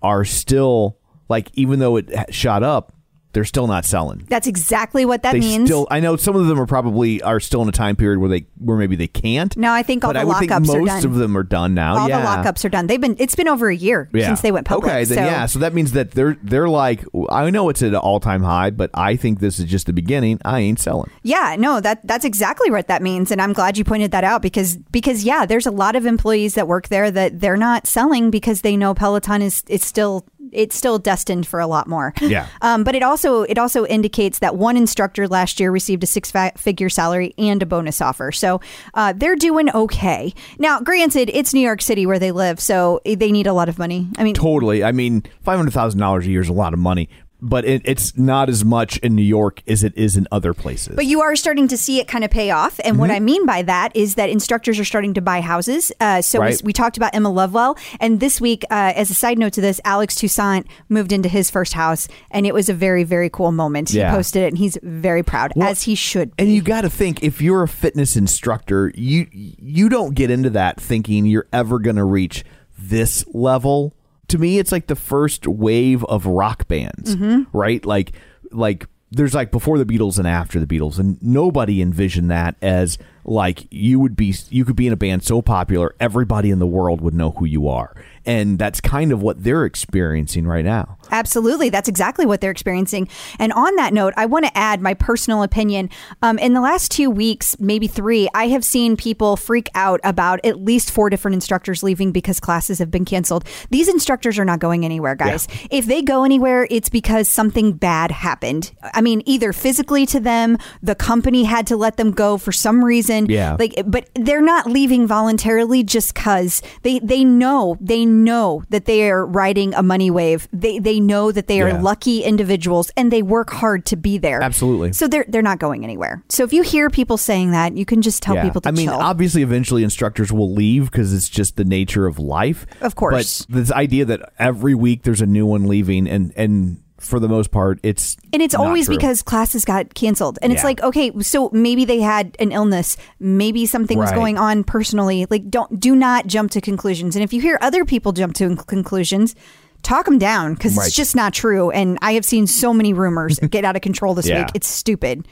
are still like even though it shot up they're still not selling. That's exactly what that they means. still I know some of them are probably are still in a time period where they where maybe they can't. No, I think all the lockups are most done. of them are done now. All yeah. the lockups are done. They've been. It's been over a year Yeah. since they went public. Okay, then so. yeah. So that means that they're they're like I know it's at an all time high, but I think this is just the beginning. I ain't selling. Yeah, no, that that's exactly what that means, and I'm glad you pointed that out because because yeah, there's a lot of employees that work there that they're not selling because they know Peloton is it's still it's still destined for a lot more. [LAUGHS] Yeah. Um, but it also it also indicates that one instructor last year received a six figure salary and a bonus offer, so uh, they're doing okay. Now, granted, it's New York City where they live, so they need a lot of money. I mean, Totally. I mean, five hundred thousand dollars a year is a lot of money, but it, it's not as much in New York as it is in other places. But you are starting to see it kind of pay off. And Mm-hmm. what I mean by that is that instructors are starting to buy houses. Uh, so Right. we, we talked about Emma Lovewell. And this week, uh, as a side note to this, Alex Toussaint moved into his first house. And it was a very, very cool moment. Yeah. He posted it and he's very proud, Well, as he should. And you got to think if you're a fitness instructor, you you don't get into that thinking you're ever going to reach this level. To me, it's like the first wave of rock bands, Mm-hmm. right? Like like there's like before the Beatles and after the Beatles, and nobody envisioned that as like you would be you could be in a band so popular everybody in the world would know who you are. And that's kind of what they're experiencing right now. Absolutely. That's exactly what they're experiencing. And on that note, I want to add my personal opinion. Um, in the last two weeks, maybe three, I have seen people freak out about at least four different instructors leaving because classes have been canceled. These instructors are not going anywhere, guys. If they go anywhere, it's because something bad happened. I mean, either physically to them, the company had to let them go for some reason. Yeah. Like, but they're not leaving voluntarily just because they, they know, they know that they are riding a money wave. They, they know that they are Yeah. lucky individuals and they work hard to be there. Absolutely. So they're they're not going anywhere. So if you hear people saying that, you can just tell people to I mean, chill. obviously, eventually instructors will leave because it's just the nature of life. Of course. But this idea that every week there's a new one leaving, and and for the most part, it's and it's always true. because classes got canceled. And it's like, okay, so maybe they had an illness, maybe something was Right. going on personally. Like don't do not jump to conclusions. And if you hear other people jump to conclusions, talk them down because Right. it's just not true. And I have seen so many rumors [LAUGHS] get out of control this Yeah. week. It's stupid.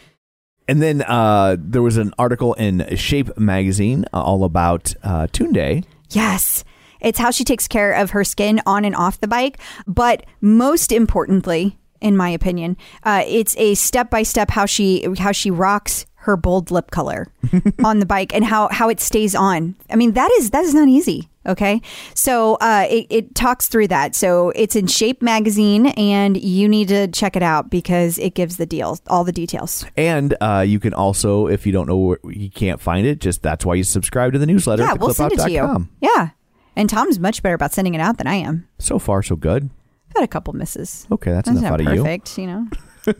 And then uh, there was an article in Shape magazine uh, all about uh, Tunde. Yes. It's how she takes care of her skin on and off the bike. But most importantly, in my opinion, uh, it's a step by step how she how she rocks her bold lip color [LAUGHS] on the bike and how how it stays on. I mean that is that is not easy. Okay, so uh, it, it talks through that. So it's in Shape magazine, and you need to check it out because it gives the deals, all the details. And uh, you can also, if you don't know where you can't find it, just that's why you subscribe to the newsletter. yeah, we'll send it to you. Yeah, and Tom's much better about sending it out than I am. So far, so good. I've had a couple misses. Okay, that's, That's enough not out of you. perfect, you know. [LAUGHS]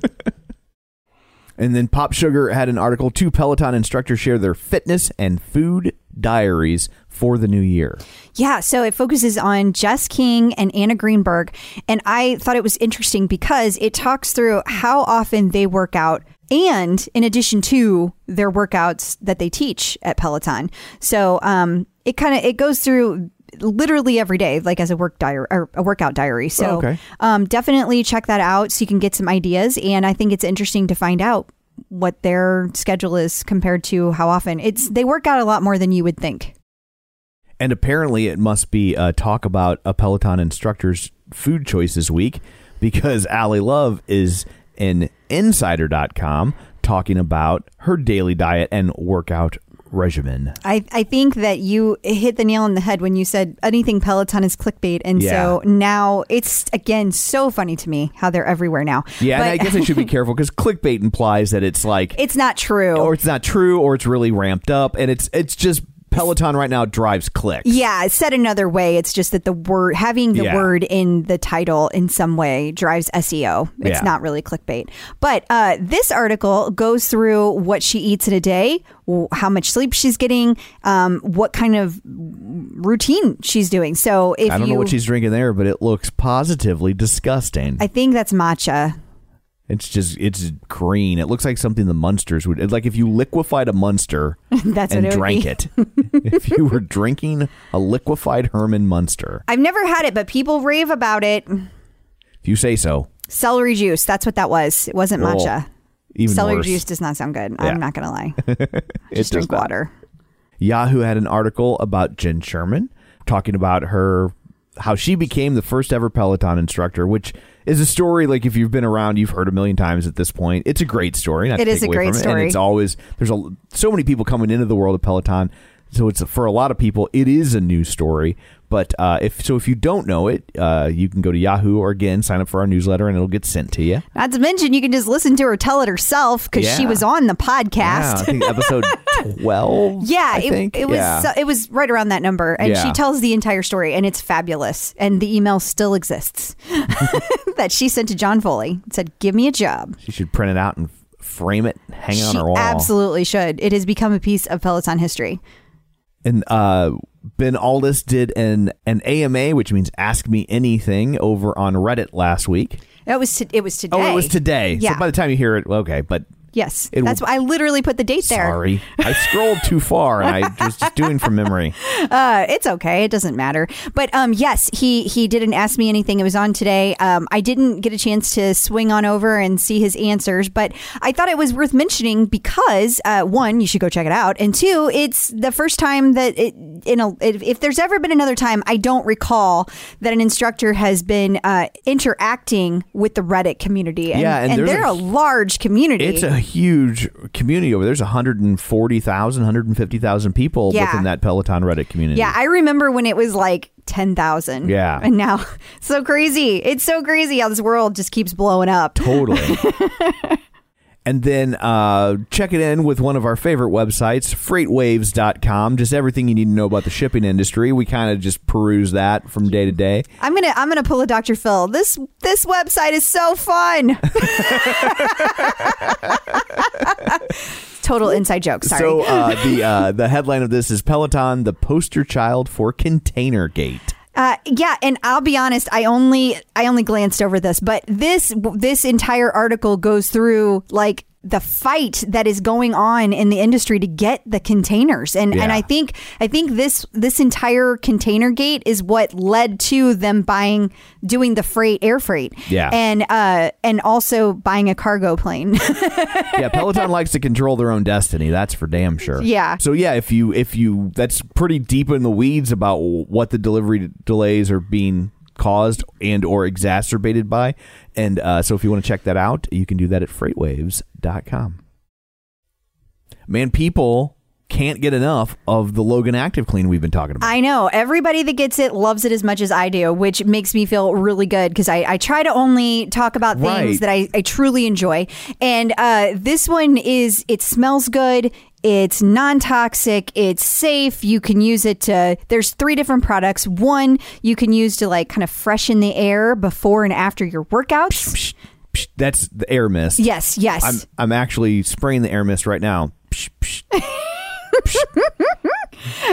And then Pop Sugar had an article. Two Peloton instructors share their fitness and food diaries for the new year. Yeah, so it focuses on Jess King and Anna Greenberg. And I thought it was interesting because it talks through how often they work out and in addition to their workouts that they teach at Peloton. So um, it kind of it goes through literally every day like as a work diary or a workout diary. So Oh, okay. um, definitely check that out so you can get some ideas. And i think it's interesting to find out what their schedule is compared to how often. It's they work out a lot more than you would think. And apparently, it must be a talk about a Peloton instructor's food choices week because Ally Love is in Insider.com talking about her daily diet and workout regimen. I, I think that you hit the nail on the head when you said anything Peloton is clickbait. And so now it's, again, so funny to me how they're everywhere now. Yeah, and I guess I should be [LAUGHS] careful because clickbait implies that it's like, it's not true. or it's not true, or it's really ramped up, and it's it's just Peloton right now drives clicks. yeah, said another way, it's just that the word, having the Yeah. word in the title in some way drives SEO. It's Yeah. not really clickbait. But uh, this article goes through what she eats in a day, how much sleep she's getting, um, what kind of routine she's doing. So if I don't you, know what she's drinking there, but it looks positively disgusting. I think that's matcha. It's just it's green. It looks like something the Munsters would like if you liquefied a Munster [LAUGHS] That's and what it drank it. [LAUGHS] if you were drinking a liquefied Herman Munster, I've never had it, but people rave about it. if you say so. Celery juice. That's what that was. It wasn't Oh, matcha. Even Celery worse. juice does not sound good. Yeah. I'm not gonna lie. [LAUGHS] Just drink not. water. Yahoo had an article about Jenn Sherman talking about her how she became the first ever Peloton instructor, which is a story like if you've been around, you've heard a million times at this point. It's a great story. Not It is a great from it, story. and it's always there's a, so many people coming into the world of Peloton. So it's for a lot of people, it is a news story. But uh, if so, if you don't know it, uh, you can go to Yahoo or again sign up for our newsletter, and it'll get sent to you. Not to mention, you can just listen to her tell it herself because she was on the Yeah, podcast. think [LAUGHS] episode twelve. Yeah, I it, think. it was Yeah. so- it was right around that number, and she tells the entire story, and it's fabulous. And the email still exists [LAUGHS] that she sent to John Foley. It said, "Give me a job." She should print it out and frame it, hang it on her wall. absolutely should. It has become a piece of Peloton history. And uh, Ben Alldis did an an AMA, which means Ask Me Anything, over on Reddit last week. It was to, it was today. Oh, it was today. Yeah. So by the time you hear it, okay. But yes, it that's I literally put the date there. sorry, I scrolled too far, and I [LAUGHS] was just doing from memory. Uh, it's okay. It doesn't matter. But um, yes, he he didn't ask me anything. It was on today. Um, I didn't get a chance to swing on over and see his answers, but I thought it was worth mentioning because uh, one, you should go check it out, and two, it's the first time that it in a if, if there's ever been another time, I don't recall that an instructor has been uh, interacting with the Reddit community. And, Yeah, and and, they're a- a, large community. It's a huge community over there. There's 140,000, 150,000 people Yeah. within that Peloton Reddit community. Yeah, I remember when it was like 10,000. Yeah. [LAUGHS] And now [LAUGHS] so crazy. It's so crazy how this world just keeps blowing up. Totally. [LAUGHS] and then uh, check it in with one of our favorite websites, freightwaves.com. Just everything you need to know about the shipping industry. We kind of just peruse that from day to day. I'm going to I'm to pull a Dr. Phil. This this website is so fun. [LAUGHS] Total inside joke, sorry. So uh, [LAUGHS] the uh, the headline of this is Peloton, the poster child for ContainerGate. Uh, yeah, and I'll be honest, I only I only glanced over this, but this this entire article goes through like the fight that is going on in the industry to get the containers. And and I think I think this this entire container gate is what led to them buying doing the freight air freight. Yeah. And uh and also buying a cargo plane. [LAUGHS] yeah, Peloton likes to control their own destiny. That's for damn sure. Yeah. So yeah, if you if you that's pretty deep in the weeds about what the delivery delays are being caused and or exacerbated by. And uh, so if you want to check that out, you can do that at freightwaves.com. Man, people can't get enough of the Logan Active Clean we've been talking about. I know everybody that gets it loves it as much as I do, which makes me feel really good because I, I try to only talk about things Right. that I, I truly enjoy. And uh, this one is, it smells good. It's non toxic. It's safe. You can use it to, there's three different products. One, you can use to like kind of freshen the air before and after your workouts. Psh, psh, That's the air mist. Yes, yes. I'm I'm actually spraying the air mist right now. [LAUGHS]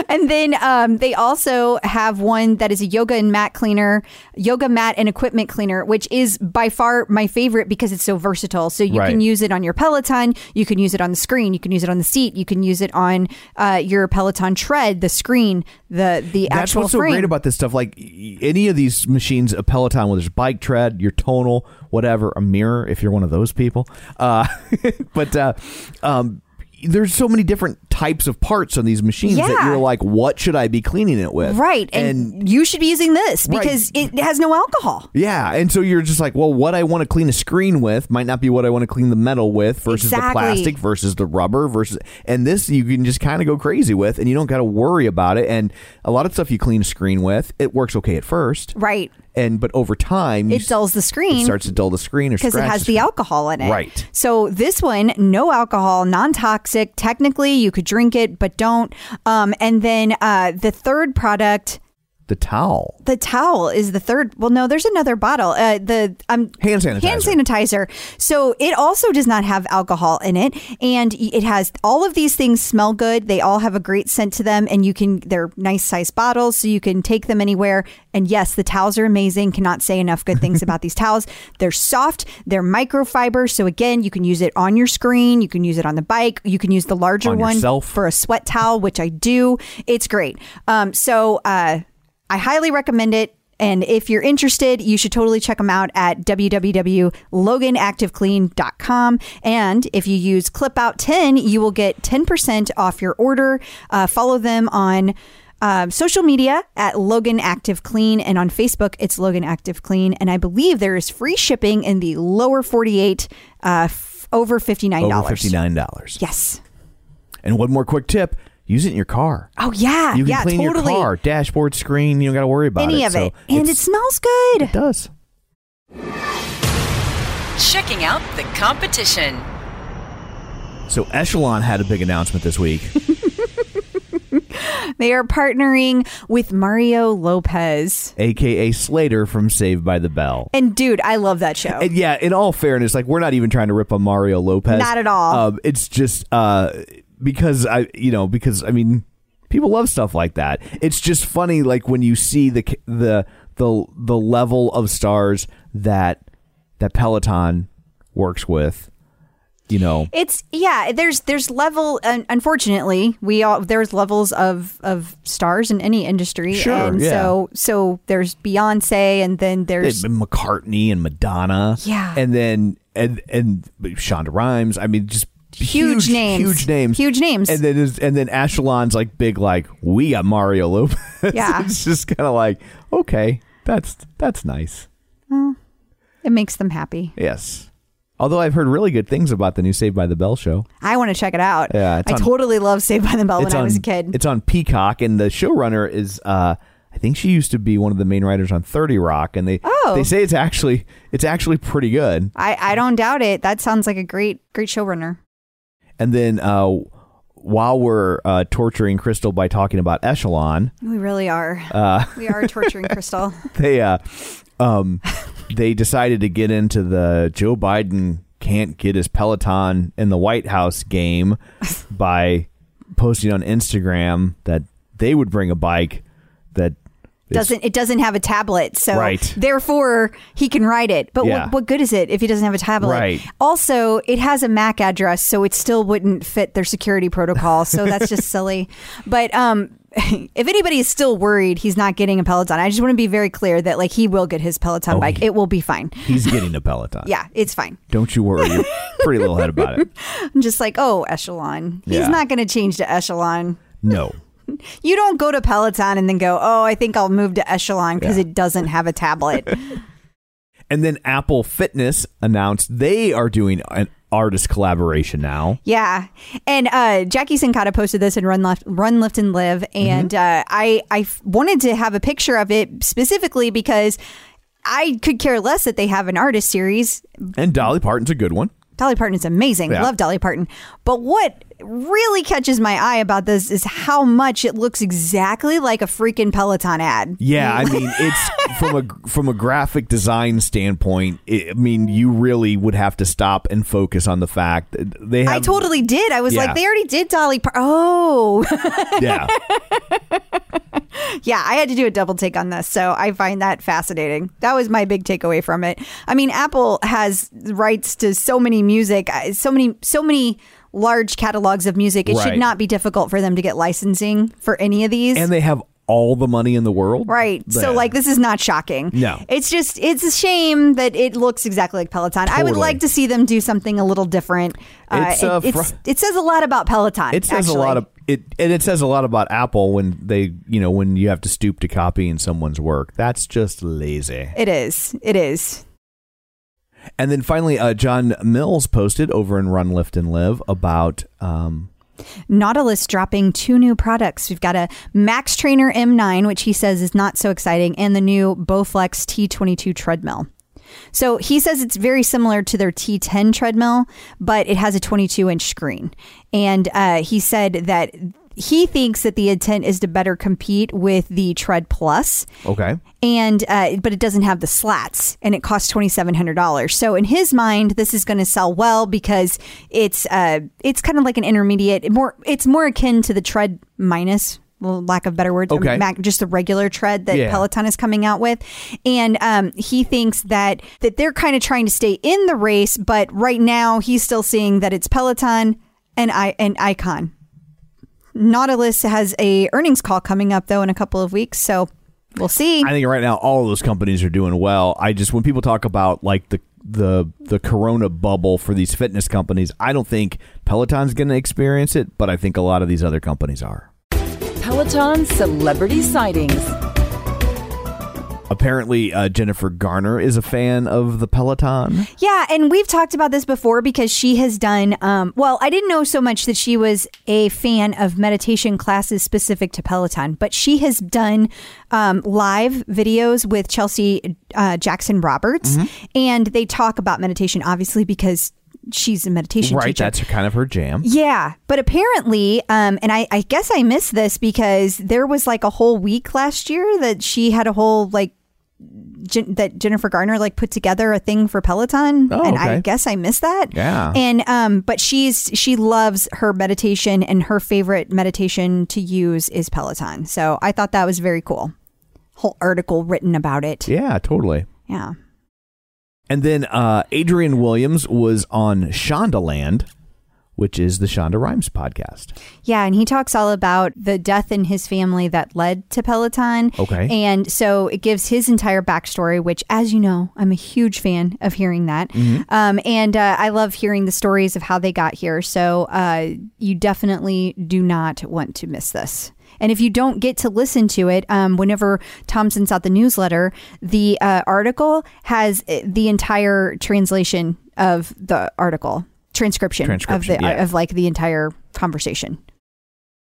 And then um, they also have one that is a yoga and mat cleaner, yoga mat and equipment cleaner, which is by far my favorite because it's so versatile. So you Right. can use it on your Peloton, you can use it on the screen, you can use it on the seat, you can use it on uh, your Peloton tread, the screen, the the That's actual what's so great about this stuff. Like any of these machines, a Peloton, whether it's bike tread, your tonal, whatever, a mirror, if you're one of those people. Uh, [LAUGHS] but uh, um, there's so many different types of parts on these machines that you're like, what should I be cleaning it with? right, and, you should be using this Right. because it has no alcohol. Yeah, and so you're just like, well, what I want to clean a screen with might not be what I want to clean the metal with versus the plastic versus the rubber versus and this you can just kind of go crazy with and you don't got to worry about it and a lot of stuff you clean a screen with, it works okay at first. Right. And but over time It dulls the screen. it starts to dull the screen or because it has the the alcohol in it. Right. So this one, no alcohol, non-toxic. Technically, you could drink it, but don't. Um, and then uh, the third product, The towel. the towel, is the third. Well, no, there's another bottle. Uh, the um, Hand sanitizer. Hand sanitizer. So it also does not have alcohol in it, and it has all of these things smell good. They all have a great scent to them, and you can. They're nice sized bottles, so you can take them anywhere. And yes, the towels are amazing. Cannot say enough good things about these [LAUGHS] towels. They're soft. They're microfiber. So again, you can use it on your screen. You can use it on the bike. You can use the larger On one yourself. for a sweat towel, which I do. It's great. Um, so uh, I highly recommend it. And if you're interested, you should totally check them out at www.loganactiveclean.com. And if you use ClipOut10, you will get 10% off your order. Uh, follow them on um, social media at Logan Active Clean and on Facebook it's Logan Active Clean and I believe there is free shipping in the lower 48 uh, f- over $59. Over fifty nine dollars. Yes. And one more quick tip: use it in your car. Oh yeah, You can yeah, clean totally. your car, dashboard, screen. You don't got to worry about Any it. of So it. And it smells good. It does. Checking out the competition. So Echelon had a big announcement this week. [LAUGHS] They are partnering with Mario Lopez. aka Slater from Saved by the Bell. And dude, I love that show. And yeah, in all fairness, like we're not even trying to rip on Mario Lopez. Not at all. Um, it's just uh, because I, you know, because I mean, people love stuff like that. It's just funny, like when you see the the the the level of stars that that Peloton works with. You know, It's yeah. There's there's level. Un- unfortunately, we all there's levels of of stars in any industry. Sure, And yeah. so so there's Beyonce, and then there's and McCartney and Madonna. Yeah. and then and and Shonda Rhimes. I mean, just Huge names. huge names, Huge names. And then and then Echelon's like big, like we got Mario Lopez. Yeah. [LAUGHS] it's just kind of like okay, that's that's nice. Well, it makes them happy. Yes. Although I've heard really good things about the new Saved by the Bell show. I want to check it out. Yeah, it's I on- totally love Saved by the Bell when it's I was a kid. It's on Peacock, and the showrunner is. uh I think she used to be one of the main writers on Thirty Rock, and they Oh. they say it's actually it's actually pretty good. I I don't doubt it. That sounds like a great great showrunner. And then uh, while we're uh, torturing Crystal by talking about Echelon, We really are. Uh, [LAUGHS] we are torturing Crystal. [LAUGHS] they uh, um, they decided to get into the Joe Biden can't get his Peloton in the White House game [LAUGHS] by posting on Instagram that they would bring a bike that doesn't it doesn't have a tablet so Right. therefore he can write it but Yeah. what, what good is it if he doesn't have a tablet Right. also it has a mac address so it still wouldn't fit their security protocol so that's just [LAUGHS] silly but um [LAUGHS] if anybody is still worried he's not getting a peloton i just want to be very clear that like he will get his peloton Oh, bike he- it will be fine he's getting [LAUGHS] a Peloton. yeah it's fine Don't you worry. You're pretty little head about it. i'm just like oh echelon he's not going to change to echelon No. [LAUGHS] you don't go to peloton and then go oh i think i'll move to echelon because Yeah. it doesn't have a tablet [LAUGHS] And then Apple Fitness announced they are doing an artist collaboration now. Yeah, and uh, Jackie Sincata posted this in Run Lift, Run Lift and Live, and uh, I I f- wanted to have a picture of it specifically because I could care less that they have an artist series. And Dolly Parton's a good one. Dolly Parton is amazing. Yeah. Love Dolly Parton. But what really catches my eye about this is how much it looks exactly like a freaking Peloton ad. Yeah, I mean, it's [LAUGHS] from a from a graphic design standpoint. It, I mean, you really would have to stop and focus on the fact that they have. I totally did. I was Yeah. like, they already did Dolly Parton. Oh, Yeah, [LAUGHS] Yeah, I had to do a double take on this, so I find that fascinating. That was my big takeaway from it. I mean, Apple has rights to so many music, uh, so many, so many large catalogs of music. It Right. should not be difficult for them to get licensing for any of these. and they have all the money in the world. Right. So, like, this is not shocking. No. It's just, it's a shame that it looks exactly like Peloton. I would like to see them do something a little different. It's, uh, it, it's- fr- it says a lot about Peloton. It says actually. a lot of it, and it says a lot about Apple when they, you know, when you have to stoop to copying someone's work. That's just lazy. It is. It is. And then finally, uh, John Mills posted over in Run, Lift, and Live about um, Nautilus dropping two new products. We've got a Max Trainer M9, which he says is not so exciting, and the new Bowflex T22 treadmill. So he says it's very similar to their T10 treadmill, but it has a 22 inch screen. And uh, he said that he thinks that the intent is to better compete with the Tread Plus okay, and uh, but it doesn't have the slats and it costs twenty seven hundred dollars. So in his mind, this is going to sell well because it's uh it's kind of like an intermediate, more it's more akin to the tread minus. well, Lack of better words, Okay. Mac- just the regular tread that Yeah. Peloton is coming out with, and um, he thinks that that they're kind of trying to stay in the race, but right now he's still seeing that it's Peloton and I and Icon. Nautilus has a earnings call coming up though in a couple of weeks, so We'll see. I think right now all of those companies are doing well. I just when people talk about like the the the corona bubble for these fitness companies, I don't think Peloton's going to experience it, but I think a lot of these other companies are. Peloton celebrity sightings. Apparently, uh, Jennifer Garner is a fan of the Peloton. Yeah, and we've talked about this before because she has done. Um, well, I didn't know so much that she was a fan of meditation classes specific to Peloton, but she has done um, live videos with Chelsea uh, Jackson Roberts, Mm-hmm. and they talk about meditation, obviously because she's a meditation Right, teacher. that's kind of her jam. Yeah, but apparently, um, and I, I guess I missed this because there was like a whole week last year that she had a whole like Jen, that Jennifer Garner like put together a thing for Peloton, Oh, and I guess I missed that. Yeah. and um, but she's she loves her meditation, and her favorite meditation to use is Peloton. So I thought that was very cool. Whole article written about it. Yeah, totally. Yeah. And then uh, Adrian Williams was on Shondaland, which is the Shonda Rhimes podcast. Yeah, and he talks all about the death in his family that led to Peloton. Okay. And so it gives his entire backstory, which, as you know, I'm a huge fan of hearing that. Mm-hmm. Um, and uh, I love hearing the stories of how they got here. So uh, you definitely do not want to miss this. And if you don't get to listen to it, um, whenever Tom sends out the newsletter, the uh, article has uh, the entire translation of the article, transcription, Transcription, of the yeah. of like the entire conversation.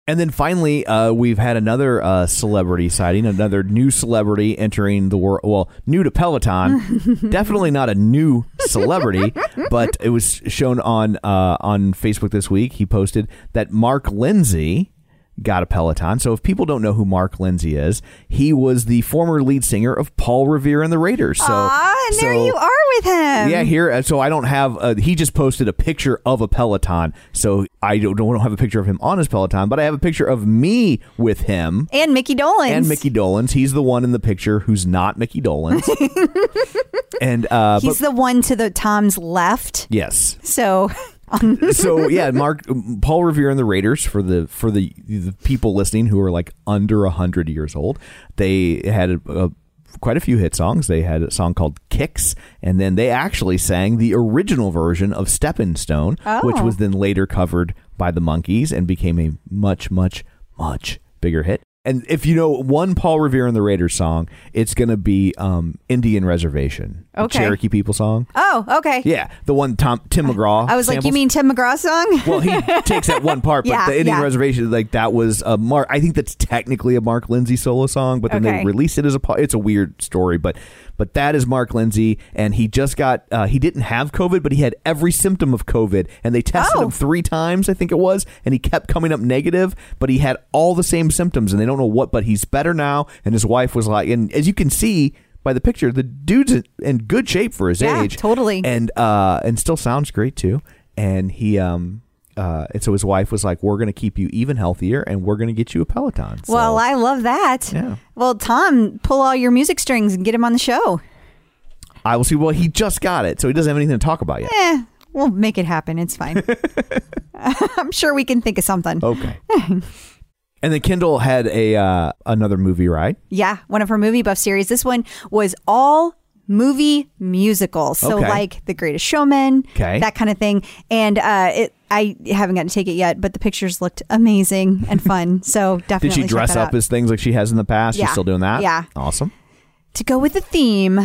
And then finally, uh, we've had another uh, celebrity sighting, another new celebrity entering the world. Well, new to Peloton, [LAUGHS] definitely not a new celebrity, but it was shown on uh, on Facebook this week. He posted that Mark Lindsay got a Peloton. So if people don't know who Mark Lindsay is, he was the former lead singer of Paul Revere and the Raiders. So, Ah, and there you are with him. yeah, here. uh, So I don't have. Uh, he just posted a picture of a Peloton. So I don't, don't have a picture of him on his Peloton, but I have a picture of me with him And Mickey Dolenz. and Mickey Dolenz. He's the one in the picture who's not Mickey Dolenz. [LAUGHS] and uh, He's but the one to the Tom's left. yes. So [LAUGHS] So [LAUGHS] yeah, Mark Paul Revere and the Raiders for the for the the people listening who are like under a hundred years old. They had a, a quite a few hit songs. They had a song called Kicks, and then they actually sang the original version of Steppin' Stone, which Oh. was then later covered by the Monkees and became a much, much, much bigger hit. And if you know one Paul Revere and the Raiders song, it's going to be um, Indian Reservation, Okay. Cherokee people song. Oh, okay. Yeah, the one Tom Tim McGraw. I was like, you mean Tim McGraw song? [LAUGHS] Well, he takes that one part, but [LAUGHS] Yeah, the Indian yeah. Reservation, like that was a Mark. I think that's technically a Mark Lindsay solo song, but then Okay. they released it as a. It's a weird story, but but that is Mark Lindsay, and he just got. Uh, he didn't have COVID, but he had every symptom of COVID, and they tested Oh. him three times, I think it was, and he kept coming up negative, but he had all the same symptoms, and they don't know what. But he's better now, and his wife was like, and as you can see. By the picture, the dude's in- good shape for his Yeah, age, totally. and uh, and still sounds great too. And he um uh, and so his wife was like, "We're going to keep you even healthier, and we're going to get you a Peloton." So, Well, I love that. Yeah. Well, Tom, pull all your music strings and get him on the show. I will see. Well, he just got it, so he doesn't have anything to talk about yet. Eh, we'll make it happen. It's fine. [LAUGHS] [LAUGHS] I'm sure we can think of something. Okay. [LAUGHS] and then Kendall had a uh, another movie ride. Yeah, one of her movie buff series. This one was all movie musicals. So Okay. like The Greatest Showman, Okay. that kind of thing. And uh, it, I haven't gotten to take it yet, but the pictures looked amazing and [LAUGHS] fun. So definitely Did she dress up out. as things like she has in the past? Yeah. She's still doing that. Yeah. Awesome. to go with the theme.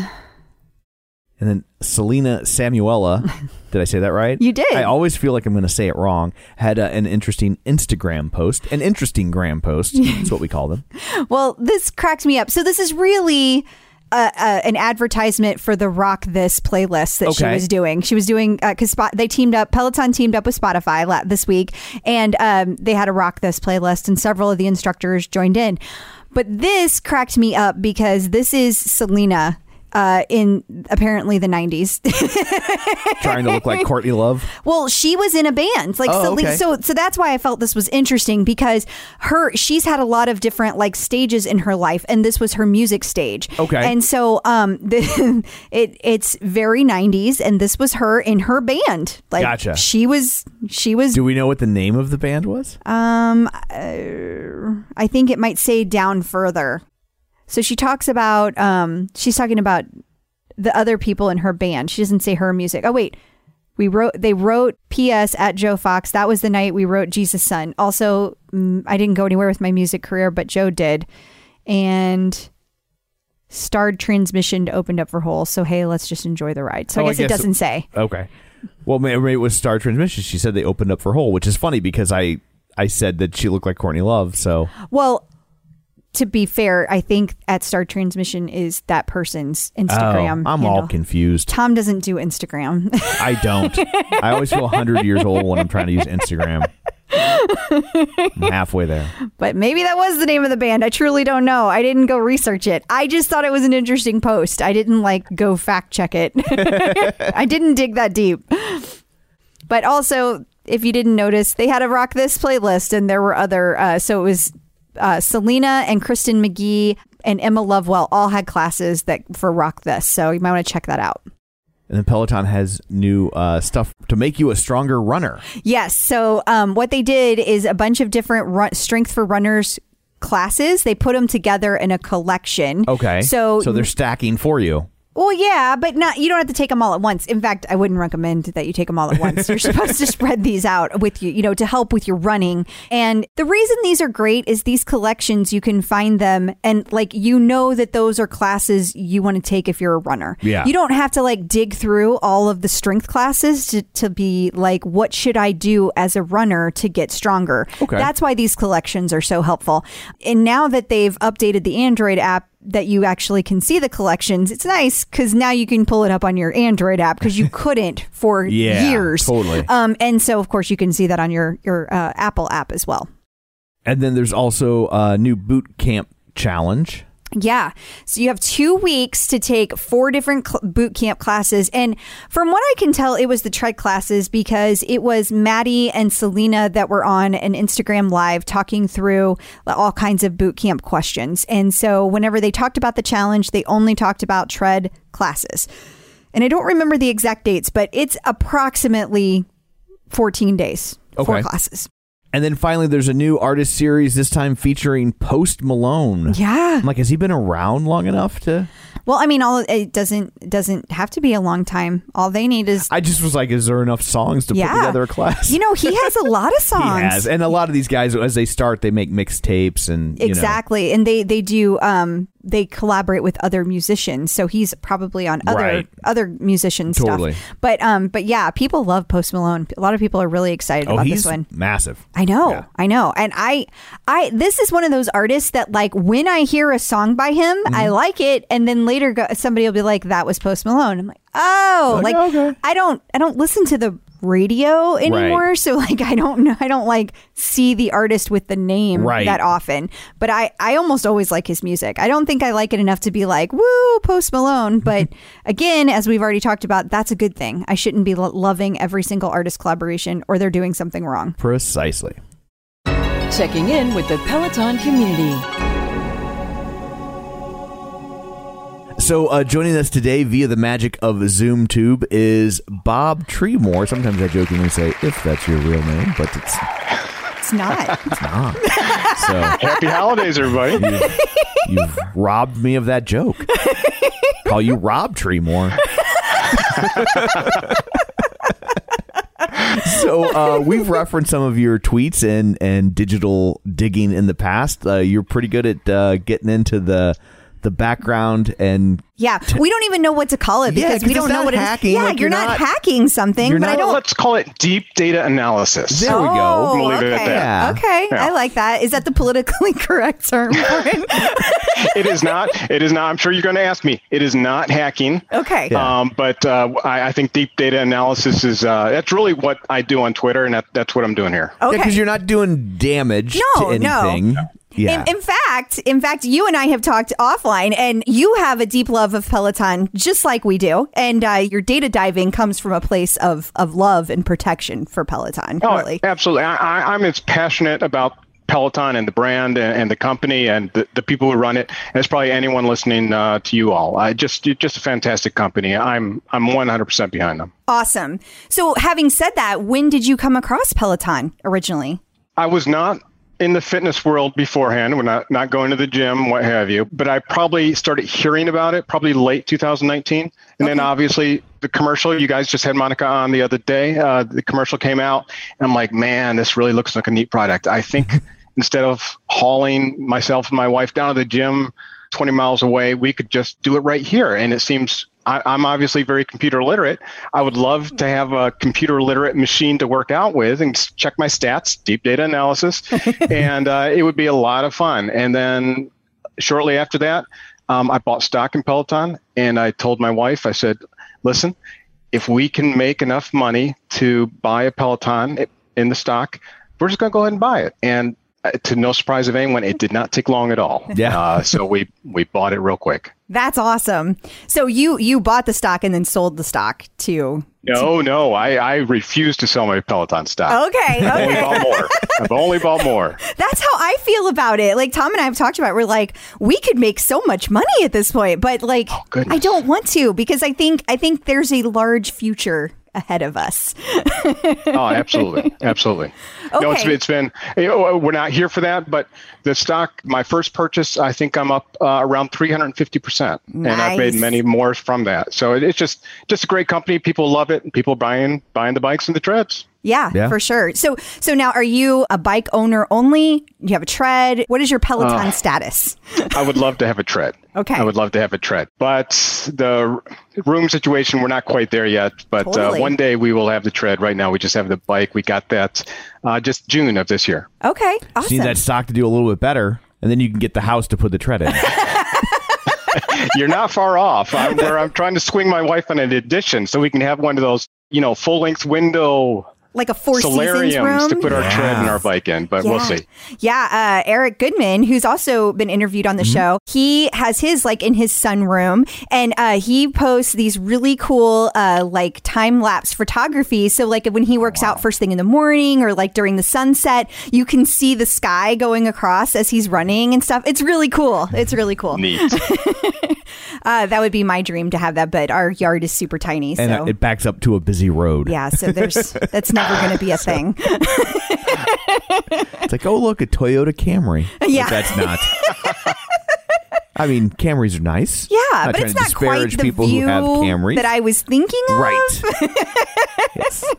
And then Selena Samuela, [LAUGHS] did I say that right? You did. I always feel like I'm going to say it wrong. Had uh, an interesting Instagram post, an interesting gram post. [LAUGHS] That's what we call them. Well, this cracks me up. So this is really. Uh, uh, an advertisement for the Rock This playlist that she was doing. She was doing because Spot they teamed up. Peloton teamed up with Spotify la- this week, and um, they had a Rock This playlist, and several of the instructors joined in. But this cracked me up because this is Selena uh, in apparently the '90s. [LAUGHS] Trying to look like Courtney Love. Well, she was in a band, like Oh, Celine- okay. so. So that's why I felt this was interesting because her she's had a lot of different like stages in her life, and this was her music stage. Okay. and so um, [LAUGHS] the, it it's very '90s, and this was her in her band. Like Gotcha. she was she was Do we know what the name of the band was? um uh, I think it might say down further. So she talks about um she's talking about the other people in her band. She doesn't say her music. Oh wait. We wrote they wrote PS at Joe Fox. That was the night we wrote Jesus Son. Also, mm, I didn't go anywhere with my music career, but Joe did. And Star Transmission opened up for Hole. So hey, let's just enjoy the ride. So Oh, I I guess, it doesn't say. Okay. Well, maybe it was Star Transmission. She said they opened up for Hole, which is funny because I I said that she looked like Courtney Love. So Well, to be fair, I think at Star Transmission is that person's Instagram. Oh, I'm all confused. Tom doesn't do Instagram. [LAUGHS] I don't. I always feel 100 years old when I'm trying to use Instagram. I'm halfway there. but maybe that was the name of the band. I truly don't know. I didn't go research it. I just thought it was an interesting post. I didn't like go fact check it. [LAUGHS] I didn't dig that deep. But also, if you didn't notice, they had a Rock This playlist and there were other. Uh, so it was uh, Selena and Kristen McGee and Emma Lovewell all had classes that for Rock This. So you might want to check that out. And then Peloton has new uh, stuff to make you a stronger runner. Yes. So um, what they did is a bunch of different run- strength for runners classes. They put them together in a collection. Okay. So so they're stacking for you. Well, yeah, but not. You don't have to take them all at once. In fact, I wouldn't recommend that you take them all at once. You're supposed to [LAUGHS] spread these out with you, you know, to help with your running. And the reason these are great is these collections you can find them and like you know that those are classes you want to take if you're a runner. Yeah. You don't have to like dig through all of the strength classes to, to be like, what should I do as a runner to get stronger? Okay. That's why these collections are so helpful. And now that they've updated the Android app that you actually can see the collections, it's nice because now you can pull it up on your Android app because you [LAUGHS] couldn't for Yeah, years. totally. Um, and so of course you can see that on your your uh, Apple app as well. And then there's also a new boot camp challenge. Yeah. So you have two weeks to take four different cl- boot camp classes. And from what I can tell, it was the tread classes because it was Maddie and Selena that were on an Instagram live talking through all kinds of boot camp questions. And so whenever they talked about the challenge, they only talked about tread classes. And I don't remember the exact dates, but it's approximately 14 days, four classes. And then finally, there's a new artist series this time featuring Post Malone. Yeah. I'm like, has he been around long enough to? Well, I mean, all it doesn't doesn't have to be a long time. All they need is I just was like, is there enough songs to put together a class? You know, he has a lot of [LAUGHS] he songs. has, and a lot of these guys, as they start, they make mixtapes and you know. exactly, and they they do um they collaborate with other musicians. So he's probably on other Right. other musician Totally. stuff. But um but yeah, people love Post Malone. A lot of people are really excited Oh, about this one. massive. I know, Yeah. I know, and I, I. This is one of those artists that, like, when I hear a song by him, Mm-hmm. I like it, and then later go, somebody will be like, "That was Post Malone." I'm like, "Oh, like, I don't, I don't listen to the radio anymore, so like, I don't know, I don't like see the artist with the name Right. that often. But I, I almost always like his music. I don't think I like it enough to be like, "Woo, Post Malone." [LAUGHS] But again, as we've already talked about, that's a good thing. I shouldn't be lo- loving every single artist collaboration, or they're doing something wrong. Precisely. Checking in with the Peloton community. So, uh, joining us today via the magic of ZoomTube is Bob Treemore. Sometimes I jokingly say, if that's your real name, but it's It's not. [LAUGHS] It's not. So, Happy holidays, everybody. you've, you've robbed me of that joke. Call you Rob Treemore. [LAUGHS] so uh, we've referenced some of your tweets and and digital digging in the past. Uh, you're pretty good at uh, getting into the the background and Yeah, we don't even know what to call it Yeah, we don't know not what it is. hacking, Yeah, like, you're, you're not, not- hacking something, you're but I don't. Let's call it deep data analysis. there we go. Oh, We'll leave it at okay. that. Okay, Yeah. I like that. Is that the politically [LAUGHS] correct term for it? [LAUGHS] It is not. It is not. I'm sure you're going to ask me. It is not hacking. okay. Um, but uh, I, I think deep data analysis is uh, that's really what I do on Twitter, and that, that's what I'm doing here. Okay. because you're not doing damage No, to no. Anything. Yeah. In, in fact, in fact, you and I have talked offline, and you have a deep love of Peloton, just like we do. And uh, your data diving comes from a place of of love and protection for Peloton. Oh, really. absolutely. I, I, I'm as passionate about Peloton and the brand and, and the company and the, the people who run it as probably anyone listening uh, to you all. I just just a fantastic company. I'm I'm 100% behind them. Awesome. So, having said that, when did you come across Peloton originally? I was not in the fitness world beforehand. We're not not going to the gym, what have you. But I probably started hearing about it probably late 2019, and then obviously the commercial. You guys just had Monica on the other day. Uh, the commercial came out, and I'm like, man, this really looks like a neat product. I think instead of hauling myself and my wife down to the gym 20 miles away, we could just do it right here. And it seems I, I'm obviously very computer literate. I would love to have a computer literate machine to work out with and check my stats, deep data analysis, [LAUGHS] and uh, it would be a lot of fun. And then shortly after that, um, I bought stock in Peloton, and I told my wife, I said, "Listen, if we can make enough money to buy a Peloton in the stock, we're just going to go ahead and buy it." And to no surprise of anyone, it did not take long at all. Yeah. Uh, so we we bought it real quick. That's awesome. So you you bought the stock and then sold the stock to. No, no, I, I refuse to sell my Peloton stock. Okay, I've only okay. bought more. I've only bought more. [LAUGHS] That's how I feel about it. Like Tom and I have talked about, we're like, we could make so much money at this point, but like, Oh. I don't want to because I think I think there's a large future ahead of us. Oh, absolutely, [LAUGHS] absolutely. No, it's it's been. you know, We're not here for that, but the stock. My first purchase, I think I'm up uh, around 350 percent, and I've made many more from that. So it, it's just just a great company. People love it. and People buying buying the bikes and the treads. Yeah, Yeah. for sure. So so now are you a bike owner only? You have a tread? What is your Peloton status? I would love to have a tread. [LAUGHS] Okay. I would love to have a tread, but the room situation, we're not quite there yet. But Totally. uh, one day we will have the tread. Right now, we just have the bike. We got that uh, just June of this year. Okay, Just awesome. need that stock to do a little bit better, and then you can get the house to put the tread in. [LAUGHS] [LAUGHS] You're not far off. I'm, where I'm trying to swing my wife on an addition so we can have one of those, you know, full length window like a Four Seasons solariums room. to put our tread and our bike in. But we'll see. Yeah, uh, Eric Goodman, who's also been interviewed on the Mm-hmm. show, he has his like in his sunroom, and uh, he posts these really cool uh, like time lapse photography. So like when he works out first thing in the morning or like during the sunset, you can see the sky going across as he's running and stuff. It's really cool. It's really cool. Neat. [LAUGHS] Uh, that would be my dream to have that, but our yard is super tiny, so. and uh, it backs up to a busy road. yeah, so there's that's [LAUGHS] never going to be a [LAUGHS] thing. It's like, oh, look, a Toyota Camry. Like, Yeah. that's not. I mean, Camrys are nice. Yeah, Not but trying it's to not quite the people view who have Camrys. that I was thinking of. Right. yes. [LAUGHS]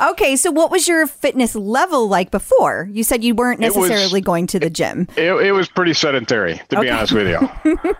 Okay, so what was your fitness level like before? You said you weren't It was- necessarily going to the gym. It, it was pretty sedentary, to Okay. be honest with you.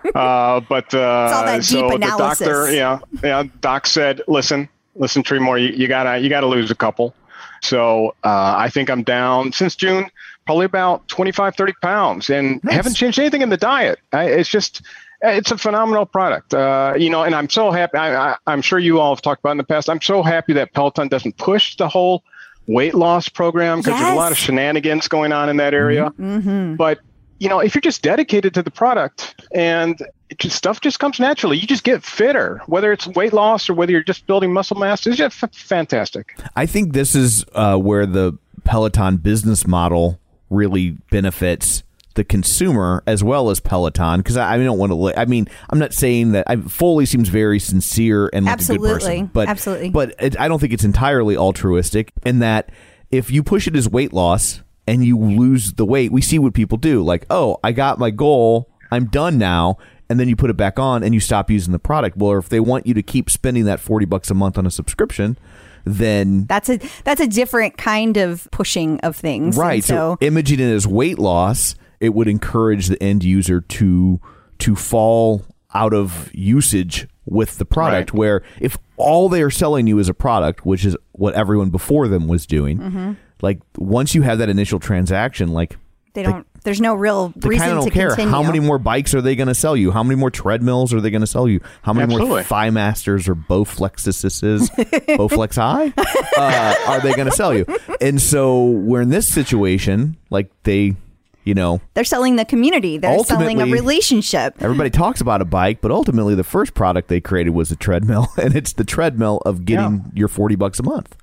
[LAUGHS] Uh, but uh, all that deep so analysis. the doctor, yeah, yeah, doc said, "Listen, listen, Treemore, you, you gotta, you gotta lose a couple." So uh, I think I'm down since June, probably about 25, 30 pounds, and haven't changed anything in the diet. I, it's just. It's a phenomenal product, uh, you know, and I'm so happy. I, I, I'm sure you all have talked about in the past. I'm so happy that Peloton doesn't push the whole weight loss program because there's a lot of shenanigans going on in that area. Mm-hmm. But you know, if you're just dedicated to the product and just, stuff just comes naturally, you just get fitter. Whether it's weight loss or whether you're just building muscle mass, it's just f- fantastic. I think this is uh, where the Peloton business model really benefits the consumer as well as Peloton because I, I don't want to. Li- I mean, I'm not saying that I, Foley seems very sincere and like a good Absolutely. person, but Absolutely. but it, I don't think it's entirely altruistic in that if you push it as weight loss and you lose the weight, we see what people do. Like, oh, I got my goal, I'm done now. And then you put it back on and you stop using the product. Well, or if they want you to keep spending that 40 bucks a month on a subscription, then That's a that's a different kind of pushing of things. And Right. So, So, imaging it as weight loss, it would encourage the end user to to fall out of usage with the product. Right. Where if all they are selling you is a product, which is what everyone before them was doing, Mm-hmm. like once you have that initial transaction, like they don't. There's no real they reason kind of to care continue. how many more bikes are they going to sell you, how many more treadmills are they going to sell you, how many more Absolutely. Thigh Masters or Bowflexuses, Bowflex I, [LAUGHS] uh, are they going to sell you? And so we're in this situation, like they, you know, They're selling the community. They're selling a relationship. everybody talks about a bike, but ultimately the first product they created was a treadmill, [LAUGHS] and it's the treadmill of getting your forty bucks a month.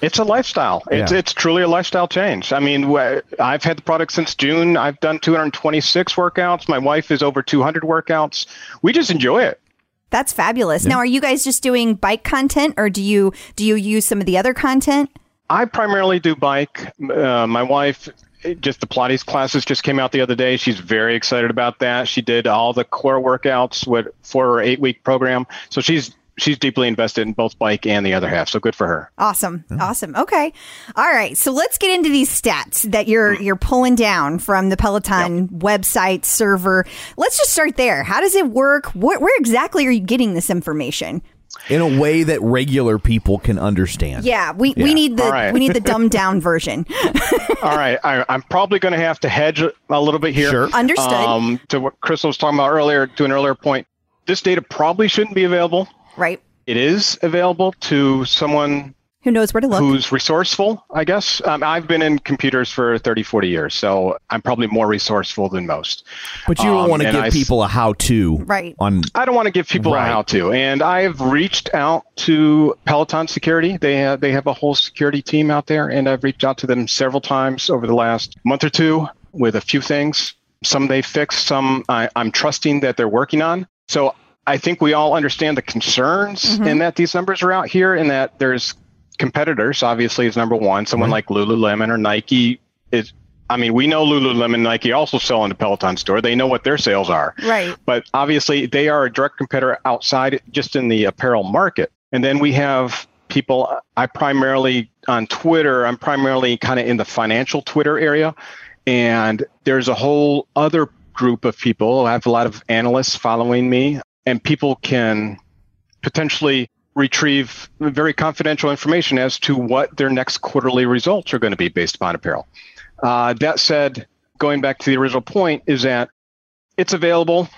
It's a lifestyle. It's Yeah. it's truly a lifestyle change. I mean, wh- I've had the product since June. I've done 226 workouts. My wife is over 200 workouts. We just enjoy it. That's fabulous. Now, are you guys just doing bike content, or do you do you use some of the other content? I primarily do bike. Uh, my wife just the Pilates classes just came out the other day. She's very excited about that. She did all the core workouts with for her eight week program. So she's she's deeply invested in both bike and the other half. So good for her. Awesome. Awesome. Okay. All right. So let's get into these stats that you're you're pulling down from the Peloton website server. Let's just start there. How does it work? Where, where exactly are you getting this information? in a way that regular people can understand. Yeah, we, we need the All right. we need the dumbed [LAUGHS] down version. [LAUGHS] All right, I, I'm probably going to have to hedge a little bit here. Sure. Understood. Um, to what Crystal was talking about earlier, to an earlier point, this data probably shouldn't be available. Right. It is available to someone Who knows where to look? who's resourceful, I guess. Um, I've been in computers for 30, 40 years, so I'm probably more resourceful than most. But you don't Um, want to give I s- people a how to Right. on I don't want to give people Right. a how to, and I've reached out to Peloton Security. They have they have a whole security team out there, and I've reached out to them several times over the last month or two with a few things. Some they fixed, some I, I'm trusting that they're working on. So I think we all understand the concerns mm-hmm. in that these numbers are out here, and that there's competitors. Obviously, is number one. Someone mm-hmm. like Lululemon or Nike is. I mean, we know Lululemon and Nike also sell in the Peloton store. They know what their sales are Right. but obviously they are a direct competitor outside just in the apparel market and then we have people i primarily on twitter i'm primarily kind of in the financial twitter area and there's a whole other group of people i have a lot of analysts following me and people can potentially retrieve very confidential information as to what their next quarterly results are going to be based upon apparel uh, that said going back to the original point is that it's available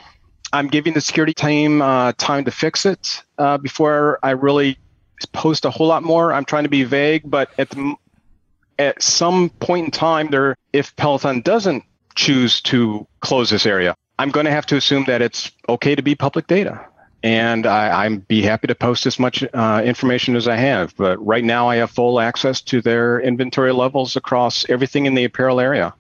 I'm giving the security team uh, time to fix it uh, before I really post a whole lot more. I'm trying to be vague, but at the, at some point in time, there, if Peloton doesn't choose to close this area, I'm going to have to assume that it's okay to be public data, and I, I'm be happy to post as much uh, information as I have. But right now, I have full access to their inventory levels across everything in the apparel area.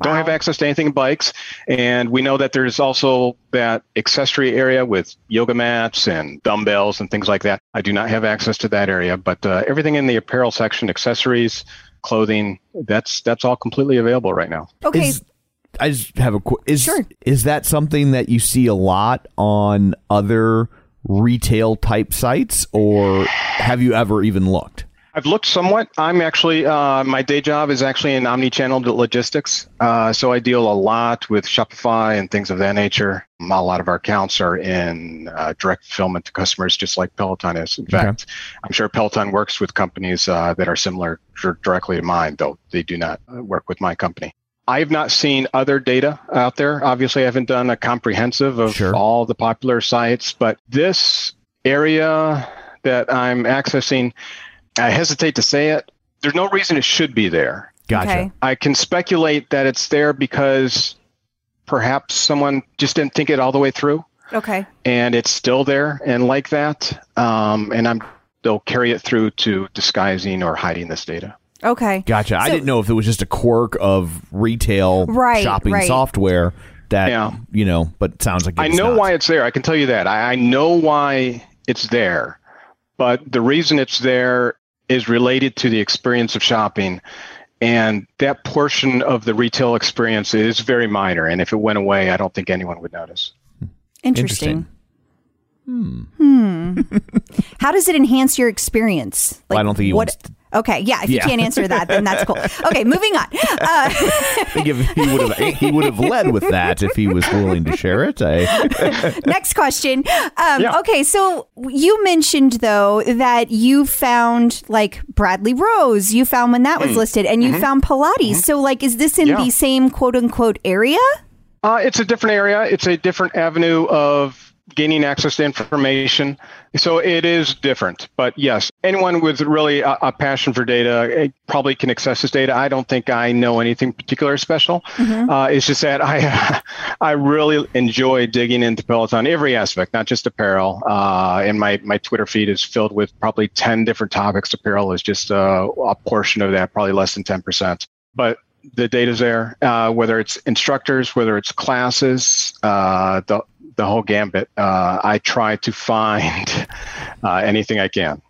Don't have access to anything in bikes. And we know that there's also that accessory area with yoga mats and dumbbells and things like that. I do not have access to that area, but uh, everything in the apparel section, accessories, clothing, that's that's all completely available right now. Okay. Is, I just have a quick. Is Sure. is that something that you see a lot on other retail type sites, or have you ever even looked? I've looked somewhat. I'm actually, uh, my day job is actually in omni-channel logistics. Uh, so I deal a lot with Shopify and things of that nature. A lot of our accounts are in uh, direct fulfillment to customers, just like Peloton is. In fact, I'm sure Peloton works with companies uh, that are similar directly to mine, though they do not uh, work with my company. I have not seen other data out there. Obviously, I haven't done a comprehensive of Sure. all the popular sites, but this area that I'm accessing, I hesitate to say it. There's no reason it should be there. Gotcha. Okay. I can speculate that it's there because perhaps someone just didn't think it all the way through Okay. and it's still there and like that. Um, and I'm they'll carry it through to disguising or hiding this data. Okay. Gotcha. I didn't know if it was just a quirk of retail Right, shopping right. software that Yeah. you know, but it sounds like I know not. why it's there. I can tell you that. I, I know why it's there, but the reason it's there is related to the experience of shopping. And that portion of the retail experience is very minor. And if it went away, I don't think anyone would notice. Interesting. [LAUGHS] Hmm. How does it enhance your experience? Well, I don't think he what, wants to- Okay, yeah. If you can't answer that, then that's cool. [LAUGHS] Okay, moving on. Uh, I think if he would have he would have led with that if he was willing to share it. I, [LAUGHS] next question. Um, Yeah. Okay, so you mentioned though that you found like Bradley Rose. You found when that was listed, and you found Pilates. So, like, is this in Yeah. the same quote unquote area? Uh, it's a different area. It's a different avenue of gaining access to information. So it is different. But yes, anyone with really a, a passion for data eh, probably can access this data. I don't think I know anything particular special. Uh, it's just that I [LAUGHS] I really enjoy digging into Peloton every aspect, not just apparel. Uh, and my my Twitter feed is filled with probably ten different topics. Apparel is just uh, a portion of that, probably less than ten percent. But the data's there, uh, whether it's instructors, whether it's classes, uh, the the whole gambit. Uh, I try to find [LAUGHS] uh, anything I can.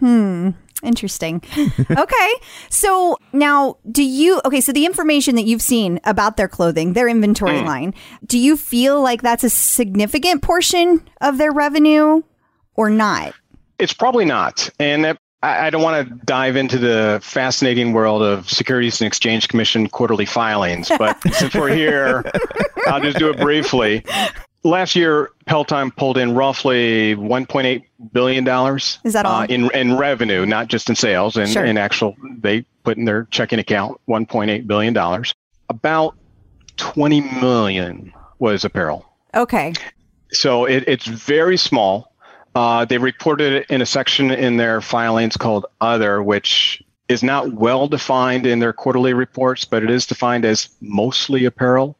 Hmm. Interesting. [LAUGHS] okay. So now, do you, okay, so the information that you've seen about their clothing, their inventory line, do you feel like that's a significant portion of their revenue or not? It's probably not. And that, I, I don't want to dive into the fascinating world of Securities and Exchange Commission quarterly filings, but since we're here, [LAUGHS] I'll just do it briefly. Last year, Peloton pulled in roughly 1.8 billion dollars. Is that all? uh, in in revenue, not just in sales? And Sure. in actual, they put in their checking account 1.8 billion dollars. About 20 million was apparel. Okay. So it, it's very small. Uh, they reported it in a section in their filings called Other, which is not well defined in their quarterly reports, but it is defined as mostly apparel.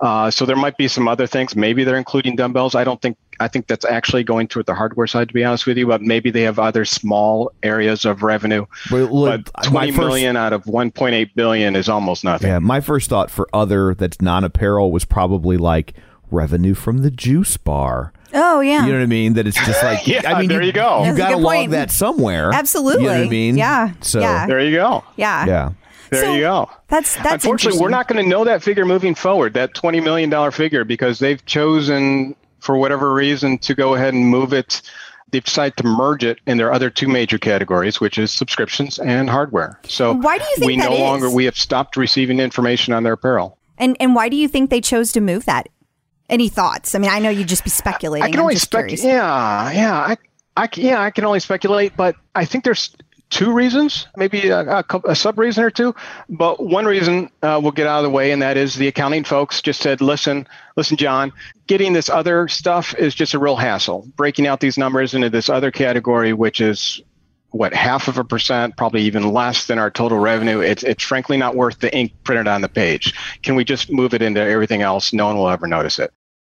Uh, so there might be some other things. Maybe they're including dumbbells. I don't think. I think that's actually going toward the hardware side, to be honest with you. But maybe they have other small areas of revenue. Well, look, But twenty first- million out of 1.8 billion is almost nothing. Yeah, my first thought for other that's non apparel was probably like revenue from the juice bar. Oh, yeah. You know what I mean? That it's just like [LAUGHS] Yeah, I mean, there you go. You That's a got to log point. that somewhere. Absolutely. You know what I mean? Yeah, So yeah. There you go. yeah. yeah. There So you go. That's, that's Unfortunately, we're not going to know that figure moving forward, that $20 million figure, because they've chosen, for whatever reason, to go ahead and move it. They've decided to merge it in their other two major categories, which is subscriptions and hardware. So Why do you think we that no is? longer we have stopped receiving information on their apparel. And, and why do you think they chose to move that? Any thoughts? I mean, I know you'd just be speculating. I can only speculate. Yeah, yeah, I, I, yeah, I can only speculate, but I think there's two reasons, maybe a, a, a sub reason or two. But one reason uh, we'll get out of the way, and that is the accounting folks just said, "Listen, listen, John, getting this other stuff is just a real hassle. Breaking out these numbers into this other category, which is." What half of a percent, probably even less than our total revenue. It's it's frankly not worth the ink printed on the page. Can we just move it into everything else? No one will ever notice it.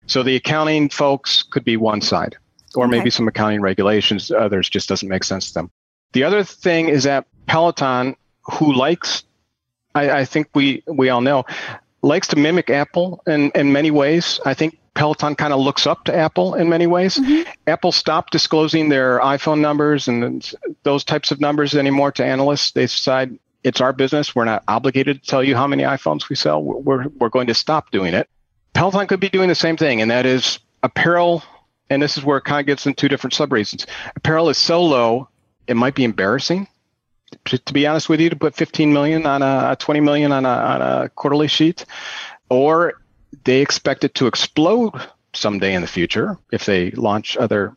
So the accounting folks could be one side, or Okay. maybe some accounting regulations. Others just doesn't make sense to them. The other thing is that Peloton, who likes, I, I think we we all know, likes to mimic Apple in in many ways. I think Peloton kind of looks up to Apple in many ways. Mm-hmm. Apple stopped disclosing their iPhone numbers and those types of numbers anymore to analysts. They decide it's our business. We're not obligated to tell you how many iPhones we sell. We're we're going to stop doing it. Peloton could be doing the same thing, and that is apparel. And this is where it kind of gets into two different sub reasons. Apparel is so low, it might be embarrassing. To, to be honest with you, to put 15 million on a 20 million on a, on a quarterly sheet, or they expect it to explode someday in the future if they launch other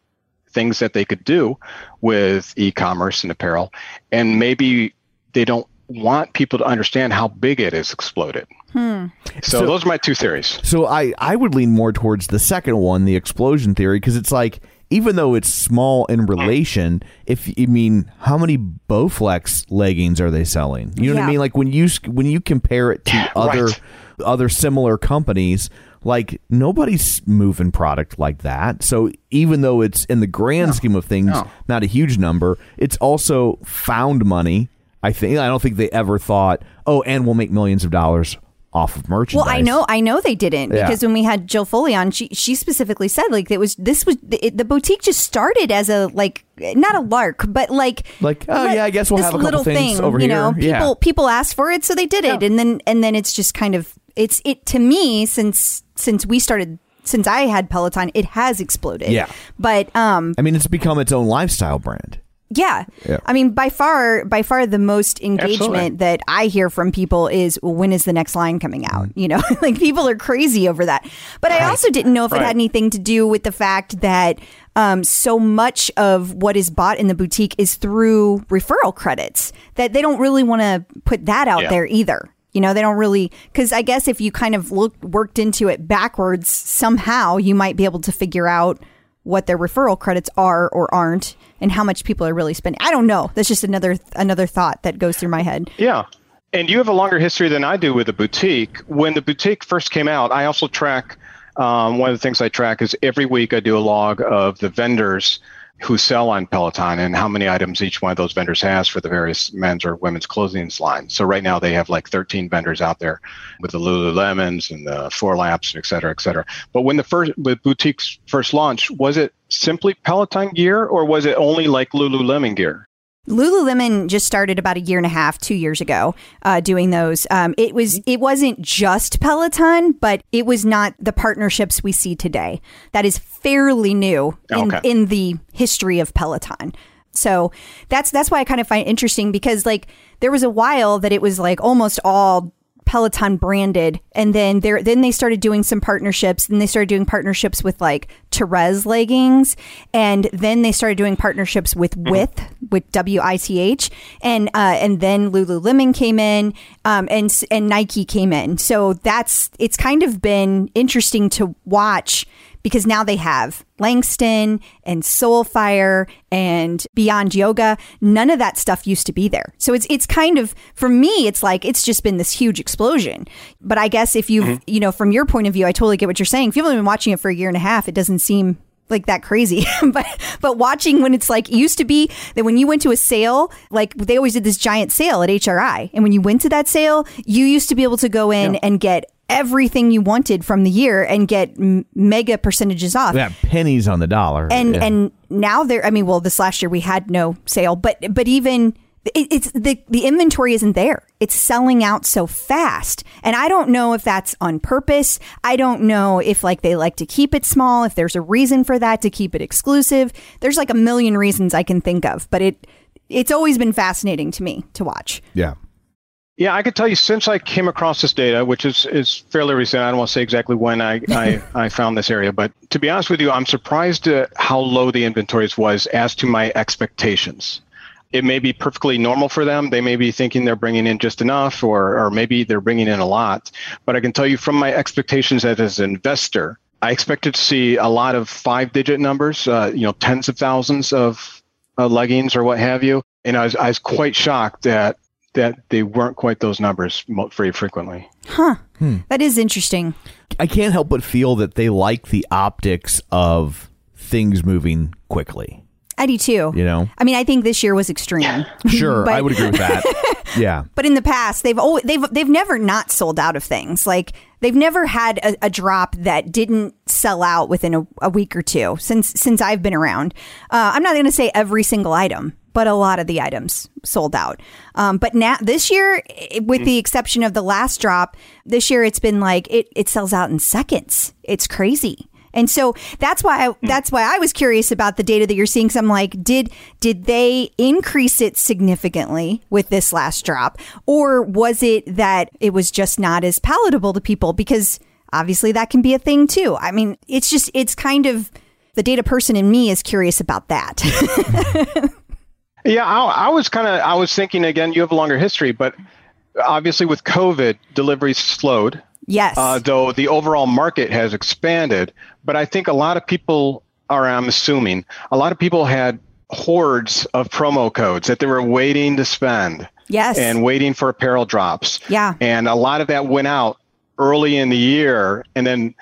things that they could do with e-commerce and apparel, and maybe they don't want people to understand how big it is exploded. Hmm. So, So- those are my two theories. So I, I would lean more towards the second one, the explosion theory, because it's like even though it's small in relation, if you mean how many Bowflex leggings are they selling? You know what I mean? Like when you when you compare it to other Right. other similar companies, like nobody's moving product like that. So even though it's in the grand scheme of things No. not a huge number, it's also found money. I think I don't think they ever thought, oh, and we'll make millions of dollars off of merchandise. Well, I know, I know they didn't Yeah. because when we had Jill Foley on, she she specifically said like it was this was the, the boutique just started as a like not a lark, but like Like, oh, let- yeah, I guess we'll this have a couple little things thing, over you here. know, Yeah. people people asked for it, so they did it, and then and then it's just kind of it's it to me since since we started since I had Peloton, it has exploded. Yeah. but um, I mean, it's become its own lifestyle brand. Yeah. Yeah. I mean, by far, by far, the most engagement Absolutely. that I hear from people is well, when is the next line coming out? You know, [LAUGHS] like people are crazy over that. But I also didn't know if it had anything to do with the fact that um, so much of what is bought in the boutique is through referral credits that they don't really want to put that out Yeah. there either. You know, they don't really because I guess if you kind of looked worked into it backwards somehow, you might be able to figure out what their referral credits are or aren't and how much people are really spending. I don't know. That's just another another thought that goes through my head. Yeah. And you have a longer history than I do with the boutique. When the boutique first came out, I also track um, one of the things I track is every week I do a log of the vendors who sell on Peloton and how many items each one of those vendors has for the various men's or women's clothing lines. So right now they have like 13 vendors out there with the Lululemons and the Fourlaps, et cetera, et cetera. But when the first when boutiques first launched, was it simply Peloton gear or was it only like Lululemon gear? Lululemon just started about a year and a half, two years ago, uh, doing those. Um, it was it wasn't just Peloton, but it was not the partnerships we see today. That is fairly new in, Okay. in the history of Peloton. So that's that's why I kind of find it interesting because like there was a while that it was like almost all Peloton branded, and then there then they started doing some partnerships, and they started doing partnerships with like Terez leggings, and then they started doing partnerships with With with W I C H, and uh, and then Lululemon came in, um, and and Nike came in. So that's it's kind of been interesting to watch because now they have Langston and Soulfire and Beyond Yoga. None of that stuff used to be there. So it's it's kind of for me, it's like it's just been this huge explosion. But I guess if you mm-hmm. you know from your point of view, I totally get what you're saying. If you've only been watching it for a year and a half, it doesn't seem like that crazy [LAUGHS] but but watching when it's like it used to be that when you went to a sale like they always did this giant sale at HRI and when you went to that sale you used to be able to go in and get everything you wanted from the year and get m- mega percentages off Yeah, pennies on the dollar. and Yeah. and now there i mean well this last year we had no sale but but even it, it's the the inventory isn't there it's selling out so fast and i don't know if that's on purpose i don't know if like they like to keep it small if there's a reason for that to keep it exclusive there's like a million reasons i can think of but it it's always been fascinating to me to watch yeah. Yeah, I could tell you since I came across this data, which is, is fairly recent. I don't want to say exactly when I, I, [LAUGHS] I found this area, but to be honest with you, I'm surprised at how low the inventories was as to my expectations. It may be perfectly normal for them. They may be thinking they're bringing in just enough, or, or maybe they're bringing in a lot. But I can tell you from my expectations as, an investor, I expected to see a lot of five digit numbers, uh, you know, tens of thousands of uh, leggings or what have you. And I was, I was quite shocked that that they weren't quite those numbers very frequently. Huh. That is interesting I can't help but feel that they like the optics of things moving quickly. i do too You know? i mean i think this year was extreme [LAUGHS] Sure, But- I would agree with that. [LAUGHS] yeah. But in the past, they've always they've they've never not sold out of things. Like they've never had a, a drop that didn't sell out within a, a week or two since since I've been around. Uh, I'm not going to say every single item, but a lot of the items sold out. Um, but now this year, with the exception of the last drop, this year it's been like it it sells out in seconds. It's crazy. And so that's why I, that's why I was curious about the data that you're seeing. Because I'm like, did did they increase it significantly with this last drop, or was it that it was just not as palatable to people? Because obviously that can be a thing too. I mean, it's just it's kind of the data person in me is curious about that. [LAUGHS] Yeah, I, I was kind of I was thinking again. You have a longer history, but obviously with COVID, deliveries slowed. yes, uh, though the overall market has expanded. But I think a lot of people are, I'm assuming, a lot of people had hordes of promo codes that they were waiting to spend yes, and waiting for apparel drops. Yeah. And a lot of that went out early in the year, and then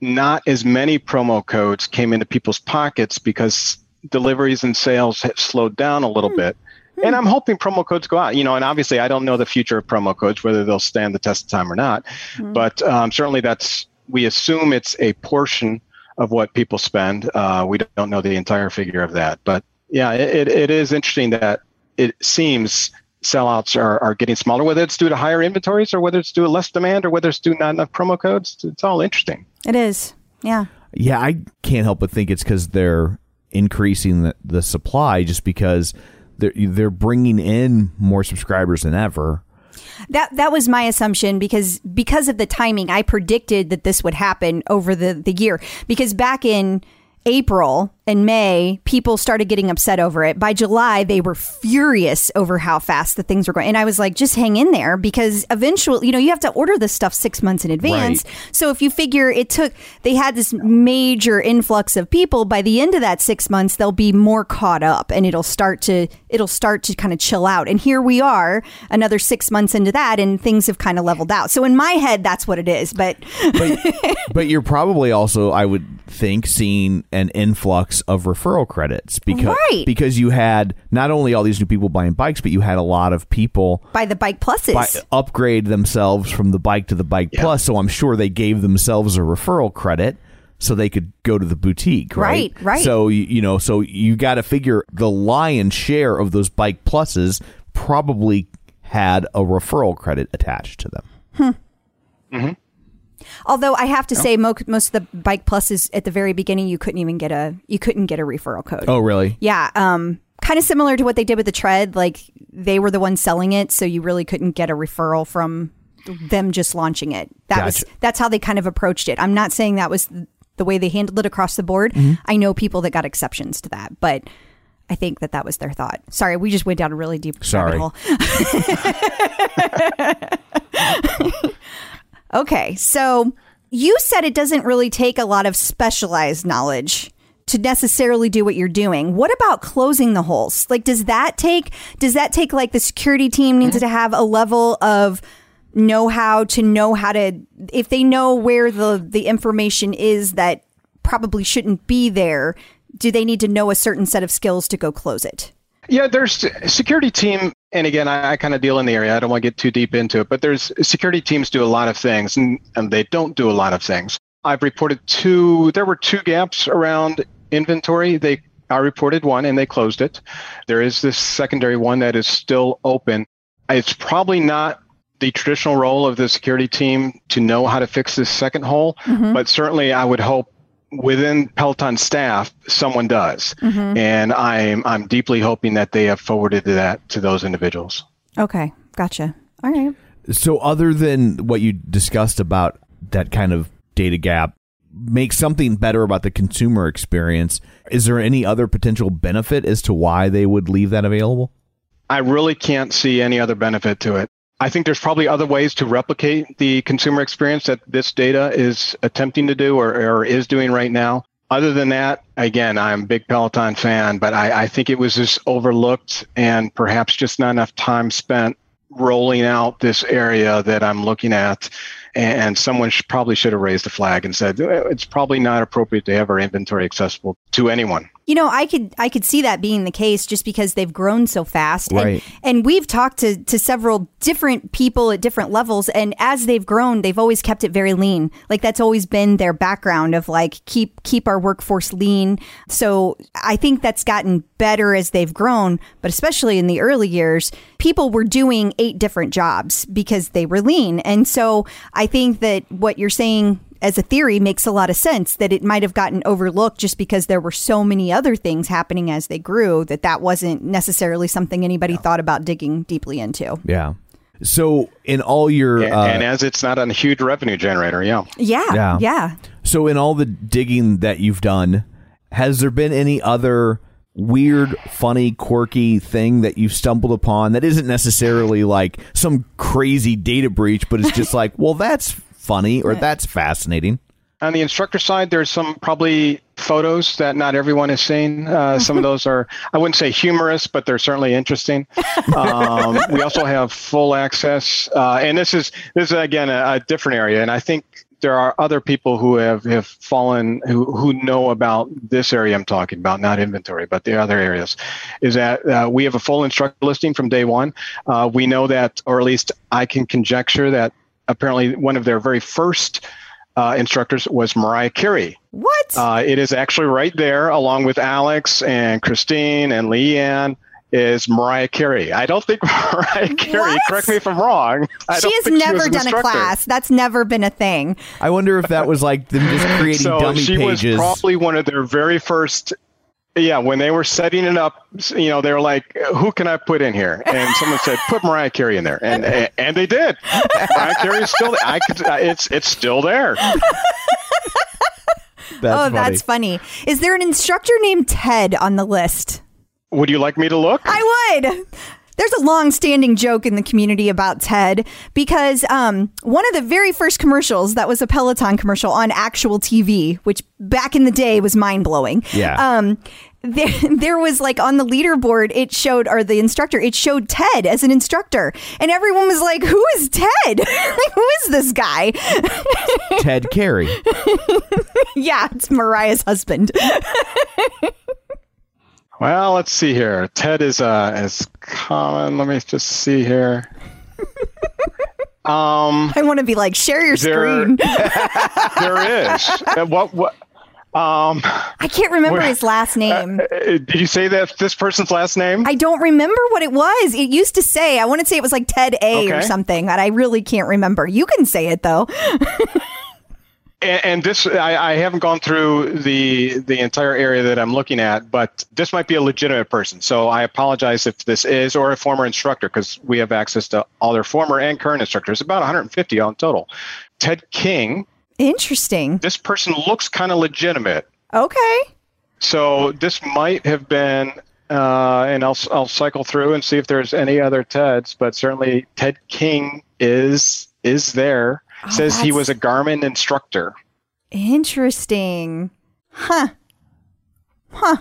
not as many promo codes came into people's pockets because deliveries and sales have slowed down a little Hmm. bit. And I'm hoping promo codes go out. You know, and obviously I don't know the future of promo codes, whether they'll stand the test of time or not. Hmm. But um, certainly that's we assume it's a portion of what people spend. Uh, we don't know the entire figure of that. But yeah, it, it, it is interesting that it seems sellouts are, are getting smaller, whether it's due to higher inventories or whether it's due to less demand or whether it's due to not enough promo codes. It's all interesting. it is. Yeah, Yeah, I can't help but think it's because they're increasing the, the supply just because they're they're bringing in more subscribers than ever. That that was my assumption because because of the timing, I predicted that this would happen over the the year. Because back in April and May, people started getting upset over it. By July, they were furious over how fast the things were going. And I was like, just hang in there because eventually, you know, you have to order this stuff six months in advance. Right. So if you figure it took, they had this major influx of people. By the end of that six months, they'll be more caught up, and it'll start to it'll start to kind of chill out. And here we are, another six months into that, and things have kind of leveled out. So in my head, that's what it is. But But but you're probably also, I would think, seeing an influx of referral credits because Right. because you had not only all these new people buying bikes, but you had a lot of people by the bike pluses, buy, upgrade themselves from the bike to the bike plus. So I'm sure they gave themselves a referral credit. so they could go to the boutique, right? Right, right. So you, you know, so you got to figure the lion's share of those bike pluses probably had a referral credit attached to them. Mm-hmm. Although I have to say, mo- most of the bike pluses at the very beginning, you couldn't even get a you couldn't get a referral code. Oh, really? Yeah, um, kind of similar to what they did with the tread. Like they were the ones selling it, so you really couldn't get a referral from them just launching it. That was that's how they kind of approached it. I'm not saying that was the way they handled it across the board. Mm-hmm. I know people that got exceptions to that, but I think that that was their thought. Sorry, we just went down a really deep Sorry. rabbit hole. [LAUGHS] [LAUGHS] Okay, so you said it doesn't really take a lot of specialized knowledge to necessarily do what you're doing. What about closing the holes? Like does that take does that take like the security team needs to have a level of know-how to know how to if they know where the the information is that probably shouldn't be there, do they need to know a certain set of skills to go close it? Yeah, there's security team, and again, I, I kind of deal in the area. I don't want to get too deep into it, but there's security teams do a lot of things, and, and they don't do a lot of things. I've reported two. There were two gaps around inventory. They I reported one, and they closed it. There is this secondary one that is still open. It's probably not the traditional role of the security team to know how to fix this second hole, mm-hmm. but certainly I would hope within Peloton staff someone does, mm-hmm. and I'm I'm deeply hoping that they have forwarded that to those individuals. Okay, gotcha. All right. So, other than what you discussed about that kind of data gap, make something better about the consumer experience. Is there any other potential benefit as to why they would leave that available? I really can't see any other benefit to it. I think there's probably other ways to replicate the consumer experience that this data is attempting to do or, or is doing right now. Other than that, again, I'm a big Peloton fan, but I, I think it was just overlooked and perhaps just not enough time spent rolling out this area that I'm looking at. And someone should, probably should have raised a flag and said "Eh, it's probably not appropriate to have our inventory accessible to anyone. You know, I could I could see that being the case just because they've grown so fast. And, Right. and we've talked to to several different people at different levels and as they've grown, they've always kept it very lean. Like that's always been their background of like keep keep our workforce lean. So I think that's gotten better as they've grown, but especially in the early years, people were doing eight different jobs because they were lean. And so I think that what you're saying as a theory makes a lot of sense that it might have gotten overlooked just because there were so many other things happening as they grew that that wasn't necessarily something anybody thought about digging deeply into. Yeah. So, in all your And, uh, and as it's not a huge revenue generator, yeah. Yeah, Yeah. yeah. So, in all the digging that you've done, has there been any other weird, funny, quirky thing that you've stumbled upon that isn't necessarily like some crazy data breach, but it's just [LAUGHS] like, well, that's funny or that's fascinating? On the instructor side, there's some probably photos that not everyone has seen. Uh, some of [LAUGHS] those are, I wouldn't say humorous, but they're certainly interesting. [LAUGHS] Um, we also have full access, uh, and this is this is again a, a different area, and I think there are other people who have, have fallen who, who know about this area I'm talking about, not inventory, but the other areas. Is that uh, we have a full instructor listing from day one. Uh, we know that, or at least I can conjecture that apparently one of their very first uh, instructors was Mariah Carey. What? Uh, it is actually right there, along with Alex and Christine and Leanne. Is Mariah Carey? I don't think [LAUGHS] Mariah Carey. What? Correct me if I'm wrong. I she don't has think never was an done a class. That's never been a thing. I wonder if that was like them just [LAUGHS] creating So dummy she pages. was probably one of their very first. Yeah, when they were setting it up, you know, they were like, "Who can I put in here?" And someone said, "Put Mariah Carey in there," and [LAUGHS] and they did. Mariah Carey is still. I could. It's it's still there. that's oh, funny. that's funny. Is there an instructor named Ted on the list? Would you like me to look? I would. There's a long-standing joke in the community about Ted because um, one of the very first commercials that was a Peloton commercial on actual TV, which back in the day was mind-blowing. Yeah. Um, there, [LAUGHS] there was like on the leaderboard, it showed, or the instructor, it showed Ted as an instructor, and everyone was like, "Who is Ted? [LAUGHS] like, who is this guy?" Ted Carey. [LAUGHS] yeah, it's Mariah's husband. Well, let's see here. Ted is uh is common. Let me just see here. [LAUGHS] Um, I want to be like, share your There- screen. [LAUGHS] there is. Uh, What what Um, I can't remember his last name. uh, did you say that this person's last name? I don't remember what it was. It used to say, I want to say it was like Ted A or something, but I really can't remember. You can say it though. [LAUGHS] and, and this, I, I haven't gone through the the entire area that I'm looking at, but this might be a legitimate person. So I apologize if this is or a former instructor because we have access to all their former and current instructors, about 150 on total. Ted King. Interesting. This person looks kind of legitimate. Okay. So this might have been, uh, and I'll I'll cycle through and see if there's any other Teds, but certainly Ted King is is there. Oh, Says he was a Garmin instructor. Interesting. Huh. Huh.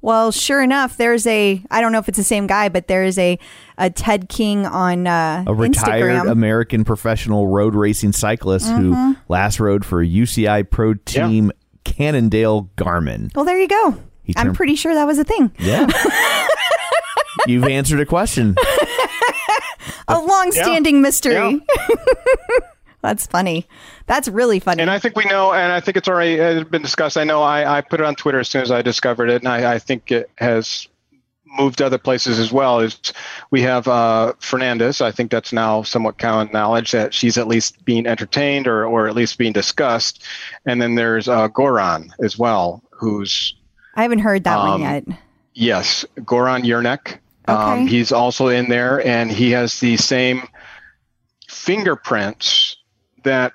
Well, sure enough, there's a I don't know if it's the same guy, but there is a a Ted King on uh, A retired Instagram. American professional road racing cyclist who Mm-hmm. last rode for UCI Pro Team Cannondale Garmin. well, there you go. He I'm turned- pretty sure that was a thing. Yeah. [LAUGHS] You've answered a question. A long-standing mystery. Yeah. [LAUGHS] That's funny. That's really funny. And I think we know, and I think it's already uh, been discussed. I know I, I put it on Twitter as soon as I discovered it, and I, I think it has moved to other places as well. Is we have uh, Fernandez. I think that's now somewhat common knowledge that she's at least being entertained or, or at least being discussed. And then there's uh, Goran as well, who's I haven't heard that one um, yet. Yes, Goran Yernek. Um, he's also in there, and he has the same fingerprints that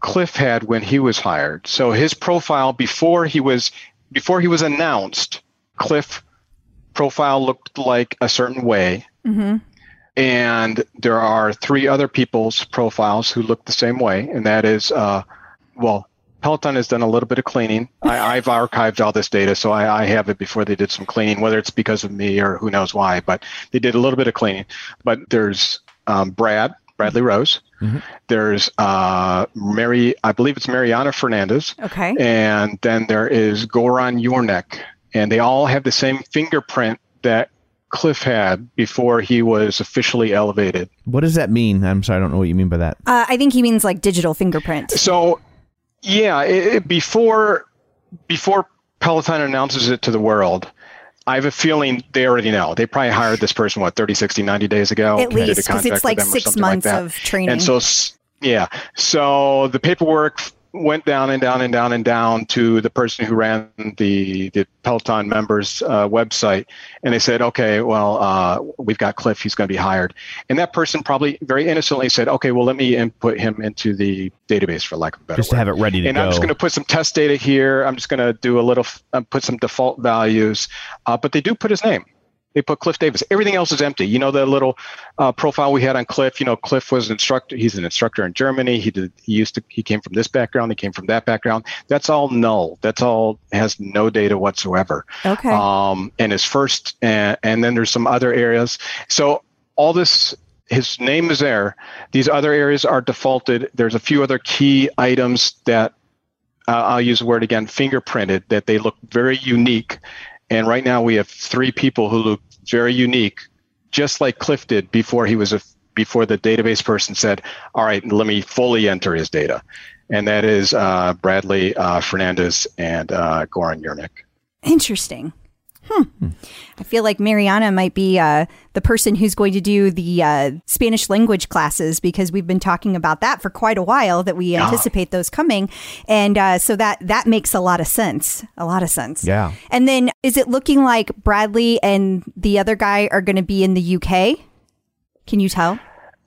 Cliff had when he was hired. So his profile before he was before he was announced, Cliff profile looked like a certain way, hmm and there are three other people's profiles who look the same way, and that is, uh, well, Peloton has done a little bit of cleaning. I, [LAUGHS] I've archived all this data, so I, I have it before they did some cleaning, whether it's because of me or who knows why, but they did a little bit of cleaning. But there's um, Brad, Bradley Rose. There's uh, Mary, I believe it's Mariana Fernandez. Okay. And then there is Goran Yornek. And they all have the same fingerprint that Cliff had before he was officially elevated. What does that mean? I'm sorry, I don't know what you mean by that. Uh, I think he means like digital fingerprint. So, yeah, it, it- before before Peloton announces it to the world, I have a feeling they already know. They probably hired this person what 30, 60, 90 days ago. At least because it's like six something like months of training. And so, yeah. So the paperwork went down and down and down and down to the person who ran the the Peloton members uh, website, and they said, "Okay, well, uh, we've got Cliff. He's going to be hired." And that person probably very innocently said, "Okay, well, let me input him into the database for lack of a better Just to have it ready to and go. I'm just going to put some test data here. I'm just going to do a little, uh, put some default values, uh, but they do put his name. They put Cliff Davis. Everything else is empty. You know the little uh, profile we had on Cliff. You know, Cliff was an instructor. He's an instructor in Germany. He did. He used to. He came from this background. He came from that background. That's all null. That's all has no data whatsoever. okay. Um, and his first, and, and then there's some other areas. So all this, his name is there. These other areas are defaulted. There's a few other key items that uh, I'll use the word again, fingerprinted, that they look very unique. And right now we have three people who look very unique, just like Cliff did before he was a before the database person said, "All right, let me fully enter his data," and that is uh, Bradley uh, Fernandez and uh, Goran Yernik. Interesting. Hmm. I feel like Mariana might be uh, the person who's going to do the uh, Spanish language classes because we've been talking about that for quite a while. That we anticipate those coming, and uh, so that that makes a lot of sense. A lot of sense. Yeah. And then, is it looking like Bradley and the other guy are going to be in the UK? Can you tell?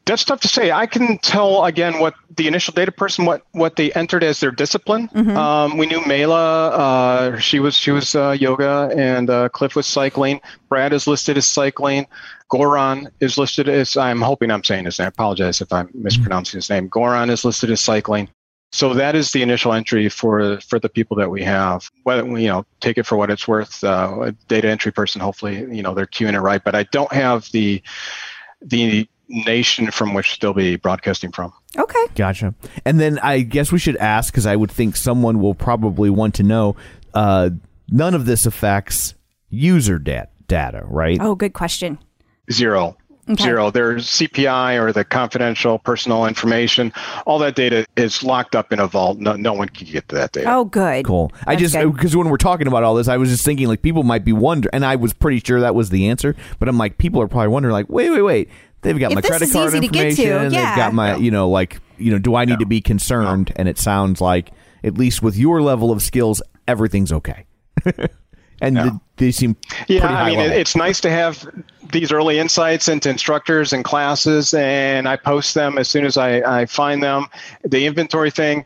That's tough to say. I can tell again what the initial data person what what they entered as their discipline. Um, we knew Mayla. Uh, she was she was uh, yoga, and uh, Cliff was cycling. Brad is listed as cycling. Goran is listed as. I'm hoping I'm saying his name. I apologize if I'm mispronouncing his name. Goran is listed as cycling. So that is the initial entry for for the people that we have. Whether you know, take it for what it's worth. Uh, a data entry person, hopefully, you know, they're queuing it right. But I don't have the the nation from which they'll be broadcasting from. Okay. Gotcha. And then I guess we should ask because I would think someone will probably want to know. Uh, none of this affects user dat- data, right? Oh, good question. Zero. Okay. Zero. Their CPI or the confidential personal information, all that data is locked up in a vault. No, no one can get to that data. Oh, good. Cool. I That's just because when we're talking about all this, I was just thinking like people might be wondering, and I was pretty sure that was the answer. But I'm like, people are probably wondering like, wait, wait, wait. They've got If my credit is card easy to to, information. yeah. They've got my, you know, like, you know, do I need to be concerned? And it sounds like, at least with your level of skills, everything's okay. [LAUGHS] and th- they seem Yeah, pretty high I mean, level. it's nice to have these early insights into instructors and classes, and I post them as soon as I, I find them. The inventory thing,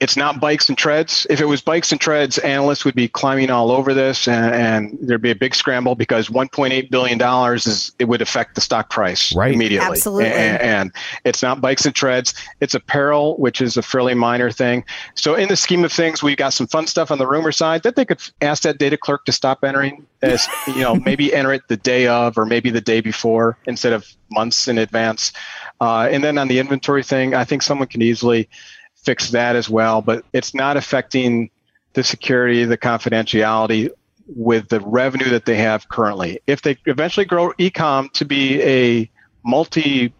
it's not bikes and treads. If it was bikes and treads, analysts would be climbing all over this, and, and there'd be a big scramble because 1.8 billion dollars is it would affect the stock price Right. immediately. Absolutely. And, and it's not bikes and treads. It's apparel, which is a fairly minor thing. So in the scheme of things, we've got some fun stuff on the rumor side that they could ask that data clerk to stop entering as [LAUGHS] you know maybe enter it the day of or maybe the day before instead of months in advance. Uh, and then on the inventory thing, I think someone can easily fix that as well, but it's not affecting the security, the confidentiality with the revenue that they have currently. If they eventually grow ecom to be a multi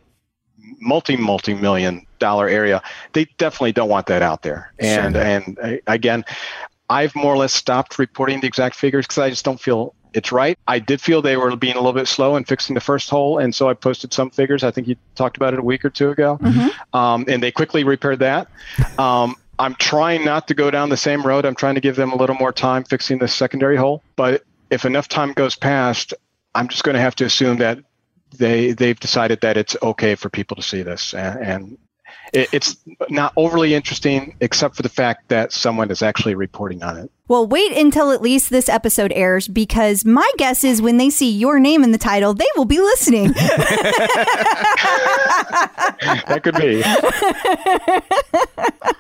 multi multi million dollar area, they definitely don't want that out there. And and uh, again, I've more or less stopped reporting the exact figures because I just don't feel it's right. I did feel they were being a little bit slow in fixing the first hole, and so I posted some figures. I think you talked about it a week or two ago, um, and they quickly repaired that. Um, I'm trying not to go down the same road. I'm trying to give them a little more time fixing the secondary hole. But if enough time goes past, I'm just going to have to assume that they they've decided that it's okay for people to see this, and, and it, it's not overly interesting, except for the fact that someone is actually reporting on it. Well, wait until at least this episode airs because my guess is when they see your name in the title, they will be listening. [LAUGHS] That could be. [LAUGHS]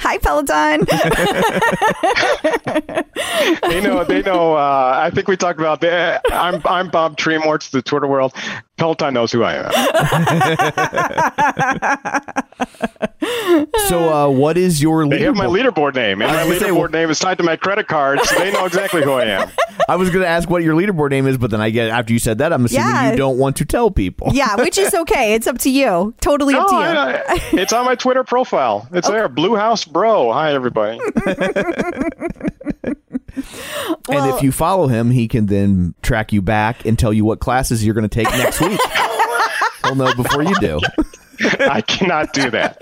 Hi, Peloton. [LAUGHS] they know. They know. Uh, I think we talked about that. I'm I'm Bob Treemore's, the Twitter world. Peloton knows who I am. so, uh, what is your They have my leaderboard? leaderboard name, and my I say, leaderboard name is tied to my credit card, so they know exactly who I am. [LAUGHS] I was going to ask what your leaderboard name is, but then I get after you said that, I'm assuming Yeah. you don't want to tell people. yeah, which is [LAUGHS] okay. It's up to you. Totally up to you. I- I- it's on my Twitter profile. It's there. Blue House Bro. Hi, everybody. [LAUGHS] and if you follow him, he can then track you back and tell you what classes you're going to take next week. [LAUGHS] He'll know before you do. I cannot do that.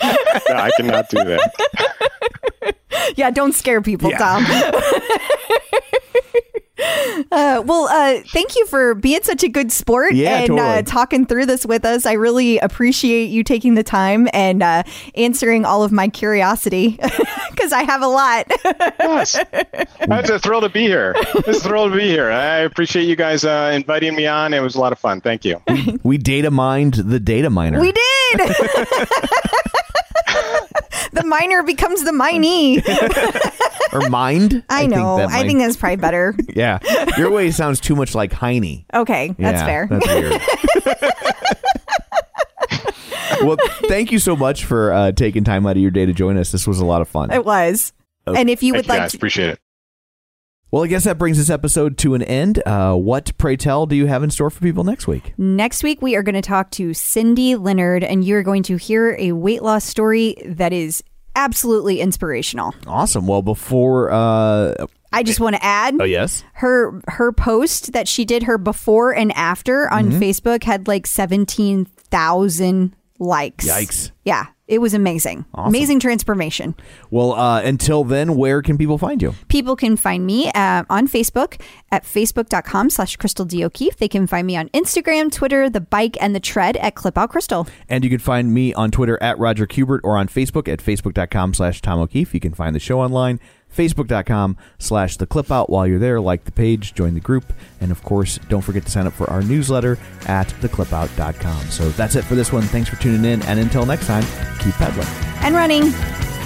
No, I cannot do that. [LAUGHS] Yeah, don't scare people, Tom. [LAUGHS] [LAUGHS] Uh, well, uh, thank you for being such a good sport Yeah, and uh, talking through this with us. I really appreciate you taking the time and uh, answering all of my curiosity [LAUGHS] because I have a lot. Yes. [LAUGHS] It's a thrill to be here. It's a thrill to be here. I appreciate you guys uh, inviting me on. It was a lot of fun. Thank you. We data mined the data miner. we did. The miner becomes the minee. [LAUGHS] or mind. I know. that I think that's probably better. [LAUGHS] Yeah, your way sounds too much like Heine. Okay, that's Yeah, fair. That's weird. [LAUGHS] well, thank you so much for uh, taking time out of your day to join us. This was a lot of fun. It was. And if you Thank would you like guys. to, Appreciate it. Well, I guess that brings this episode to an end. Uh, what, pray tell, do you have in store for people next week? Next week, we are going to talk to Cindy Leonard, and you're going to hear a weight loss story that is absolutely inspirational. Awesome. Well, before. Uh, I just want to add oh, yes. her her post that she did her before and after on Mm-hmm. Facebook had like seventeen thousand likes. Yikes. Yeah, it was amazing. Amazing transformation. Well, uh, until then, where can people find you? People can find me uh, on Facebook at facebook.com slash Crystal D. O'Keefe. They can find me on Instagram, Twitter, The Bike, and The Tread at Clip Out Crystal. And you can find me on Twitter at Roger Kubert or on Facebook at facebook.com slash Tom O'Keefe. You can find the show online, facebook.com slash the clip out. While you're there, like the page, join the group, and of course, don't forget to sign up for our newsletter at theclipout.com. So that's it for this one. Thanks for tuning in, and until next time, keep peddling. And running.